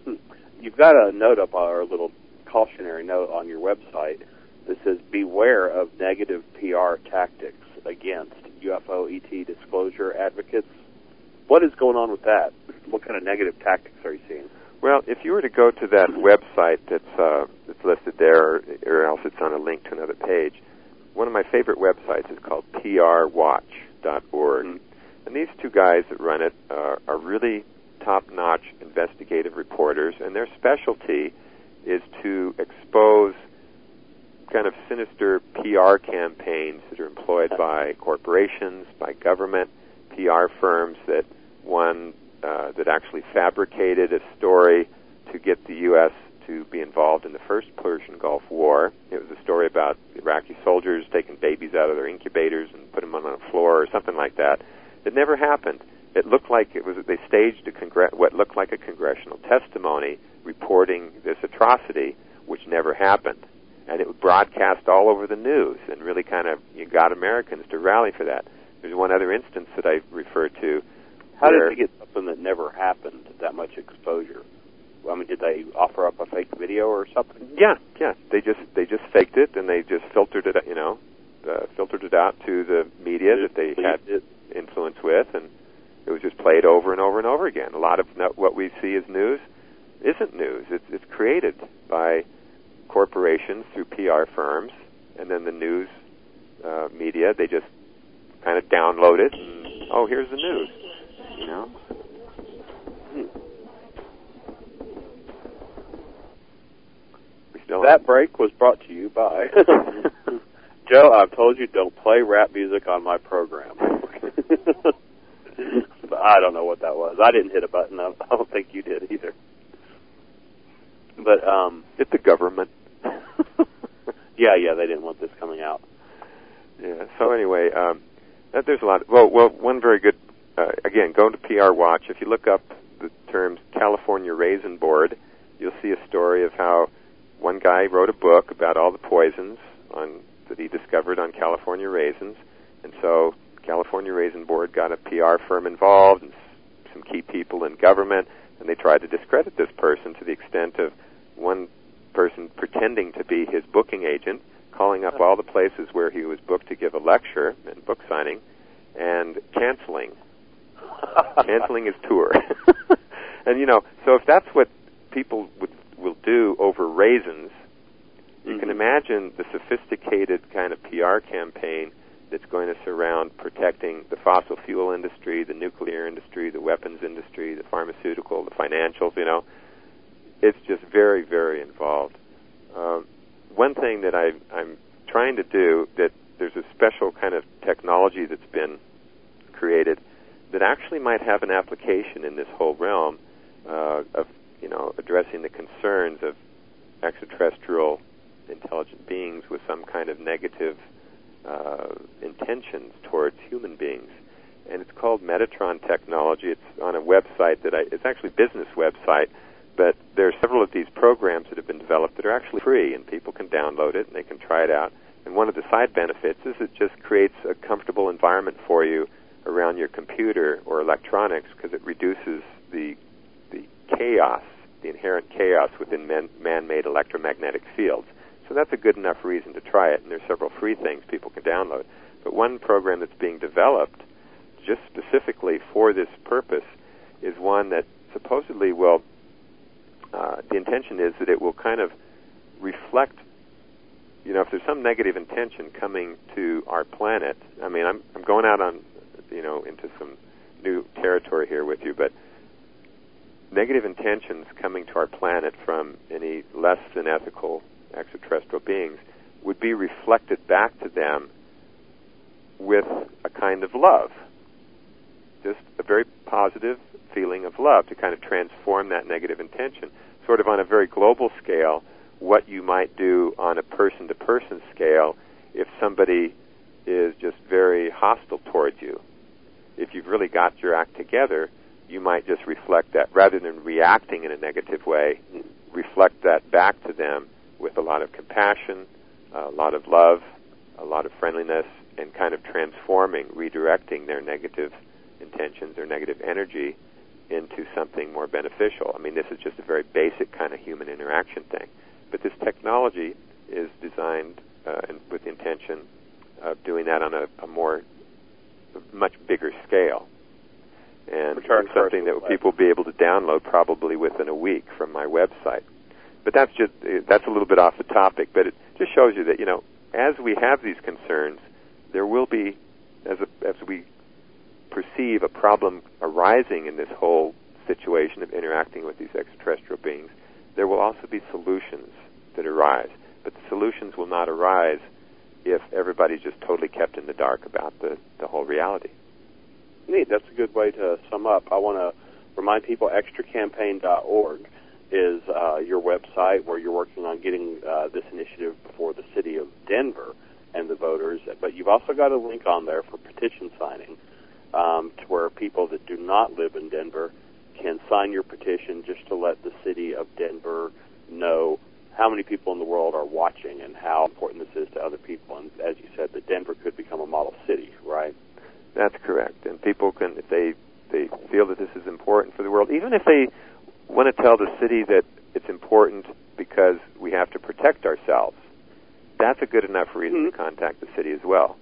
Hmm. You've got a note up our little cautionary note on your website that says beware of negative PR tactics against UFO ET disclosure advocates. What is going on with that? What kind of negative tactics are you seeing? Well, if you were to go to that website that's uh, that's listed there, or, or else it's on a link to another page, one of my favorite websites is called prwatch.org, mm-hmm. and these two guys that run it uh, are really top-notch investigative reporters, and their specialty is to expose kind of sinister PR campaigns that are employed by corporations, by government, PR firms that one uh, that actually fabricated a story to get the U.S. to be involved in the first Persian Gulf War. It was a story about Iraqi soldiers taking babies out of their incubators and put them on a floor or something like that. It never happened. It looked like it was they staged a congre- what looked like a congressional testimony reporting this atrocity, which never happened, and it was broadcast all over the news and really kind of you got Americans to rally for that. There's one other instance that I refer to how did they get something that never happened that much exposure? I mean, did they offer up a fake video or something? Yeah, yeah. They just they just faked it and they just filtered it, you know, uh, filtered it out to the media that they had influence with, and it was just played over and over and over again. A lot of what we see as news isn't news. It's it's created by corporations through PR firms, and then the news uh, media they just kind of download it. And, oh, here's the news you know? That break was brought to you by Joe. I've told you don't play rap music on my program. I don't know what that was. I didn't hit a button. I don't think you did either. But um, it's the government. yeah, yeah, they didn't want this coming out. Yeah. So anyway, um, that, there's a lot. Of, well, well, one very good uh, again, go to PR Watch. If you look up the terms California Raisin Board, you'll see a story of how one guy wrote a book about all the poisons on that he discovered on California raisins, and so California Raisin Board got a PR firm involved and some key people in government, and they tried to discredit this person to the extent of one person pretending to be his booking agent, calling up all the places where he was booked to give a lecture and book signing, and canceling canceling his tour. and you know, so if that's what people would will do over raisins, you mm-hmm. can imagine the sophisticated kind of PR campaign that's going to surround protecting the fossil fuel industry, the nuclear industry, the weapons industry, the pharmaceutical, the financials. You know, it's just very, very involved. Uh, one thing that I, I'm trying to do that there's a special kind of technology that's been created that actually might have an application in this whole realm uh, of you know addressing the concerns of extraterrestrial intelligent beings with some kind of negative uh, intentions towards human beings. And it's called Metatron technology. It's on a website that I, it's actually a business website, but there are several of these programs that have been developed that are actually free, and people can download it and they can try it out. And one of the side benefits is it just creates a comfortable environment for you around your computer or electronics because it reduces the the chaos, the inherent chaos within man, man-made electromagnetic fields. So that's a good enough reason to try it. And there's several free things people can download. But one program that's being developed just specifically for this purpose is one that supposedly will. Uh, the intention is that it will kind of reflect you know, if there's some negative intention coming to our planet, I mean, I'm I'm going out on, you know, into some new territory here with you, but negative intentions coming to our planet from any less than ethical extraterrestrial beings would be reflected back to them with a kind of love. Just a very positive feeling of love to kind of transform that negative intention, sort of on a very global scale what you might do on a person to person scale if somebody is just very hostile towards you. If you've really got your act together, you might just reflect that rather than reacting in a negative way, reflect that back to them with a lot of compassion, a lot of love, a lot of friendliness, and kind of transforming, redirecting their negative intentions or negative energy into something more beneficial. I mean, this is just a very basic kind of human interaction thing. But this technology is designed uh, and with the intention of doing that on a, a more, a much bigger scale. And it's something that people will be able to download probably within a week from my website. But that's just that's a little bit off the topic, but it just shows you that you know as we have these concerns, there will be as a, as we perceive a problem arising in this whole situation of interacting with these extraterrestrial beings, there will also be solutions that arise. But the solutions will not arise if everybody's just totally kept in the dark about the, the whole reality. Neat. That's a good way to sum up. I want to remind people extracampaign.org is uh, your website where you're working on getting uh, this initiative before the city of Denver and the voters. But you've also got a link on there for petition signing um, to where people that do not live in Denver can sign your petition just to let the city of Denver know how many people in the world are watching and how important this is to other people. And as you said, that Denver could become a model city, right? That's correct. And people can, if they they feel that this is important for the world, even if they want to tell the city that it's important because we have to protect ourselves, that's a good enough reason mm-hmm. to contact the city as well.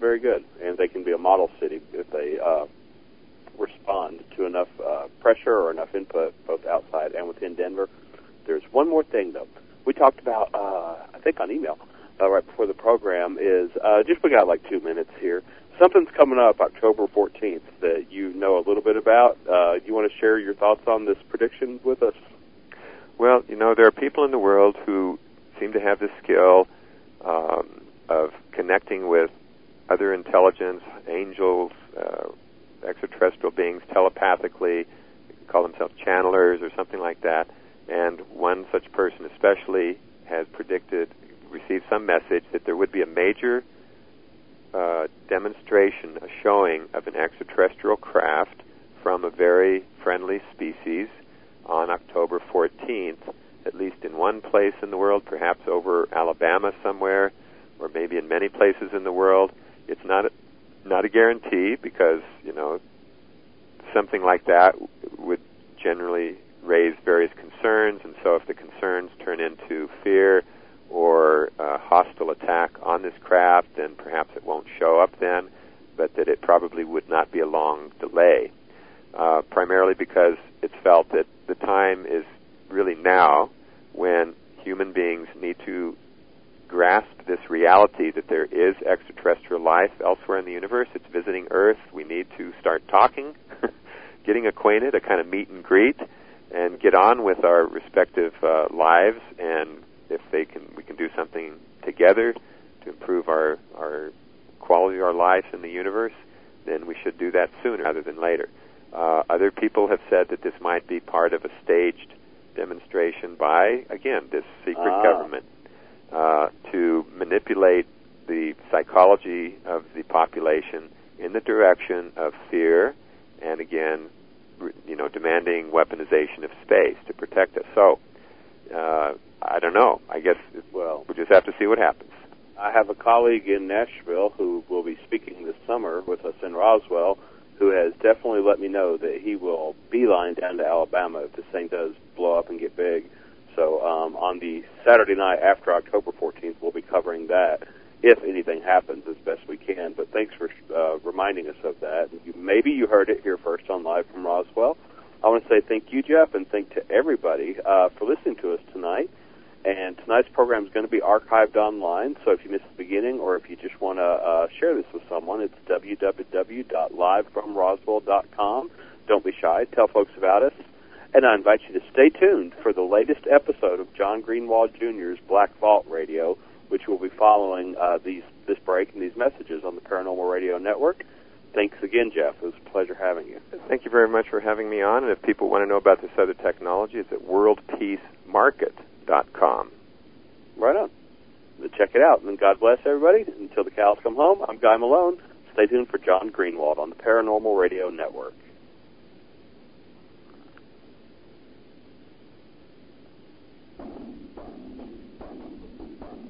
Very good, and they can be a model city if they uh, respond to enough uh, pressure or enough input, both outside and within Denver. There's one more thing though. We talked about, uh, I think on email, uh, right before the program is, uh, just we got like two minutes here. Something's coming up October 14th that you know a little bit about. Uh, you want to share your thoughts on this prediction with us? Well, you know, there are people in the world who seem to have the skill um, of connecting with other intelligence, angels, uh, extraterrestrial beings telepathically, call themselves channelers or something like that and one such person especially has predicted, received some message that there would be a major uh, demonstration, a showing of an extraterrestrial craft from a very friendly species on October 14th, at least in one place in the world, perhaps over Alabama somewhere, or maybe in many places in the world. It's not a, not a guarantee because you know something like that would generally raise various concerns, and so if the concerns turn into fear or a hostile attack on this craft, then perhaps it won't show up then, but that it probably would not be a long delay. Uh, primarily because it's felt that the time is really now when human beings need to grasp this reality that there is extraterrestrial life elsewhere in the universe. It's visiting Earth. We need to start talking, getting acquainted, a kind of meet and greet, and get on with our respective uh, lives. And if they can, we can do something together to improve our our quality of our lives in the universe. Then we should do that sooner rather than later. Uh, other people have said that this might be part of a staged demonstration by, again, this secret ah. government uh, to manipulate the psychology of the population in the direction of fear and again you know, demanding weaponization of space to protect us. So, uh, I don't know. I guess well, we'll just have to see what happens. I have a colleague in Nashville who will be speaking this summer with us in Roswell who has definitely let me know that he will beeline down to Alabama if this thing does blow up and get big. So um, on the Saturday night after October 14th, we'll be covering that if anything happens as best we can. But thanks for uh, reminding us of that. Maybe you heard it here first on Live from Roswell. I want to say thank you, Jeff, and thank to everybody uh, for listening to us tonight. And tonight's program is going to be archived online, so if you missed the beginning or if you just want to uh, share this with someone, it's www.livefromroswell.com. Don't be shy. Tell folks about us. And I invite you to stay tuned for the latest episode of John Greenwald Jr.'s Black Vault Radio, which will be following uh, these this break and these messages on the Paranormal Radio Network. Thanks again, Jeff. It was a pleasure having you. Thank you very much for having me on. And if people want to know about this other technology, it's at worldpeacemarket.com. Right on. Check it out. And God bless everybody. Until the cows come home, I'm Guy Malone. Stay tuned for John Greenwald on the Paranormal Radio Network.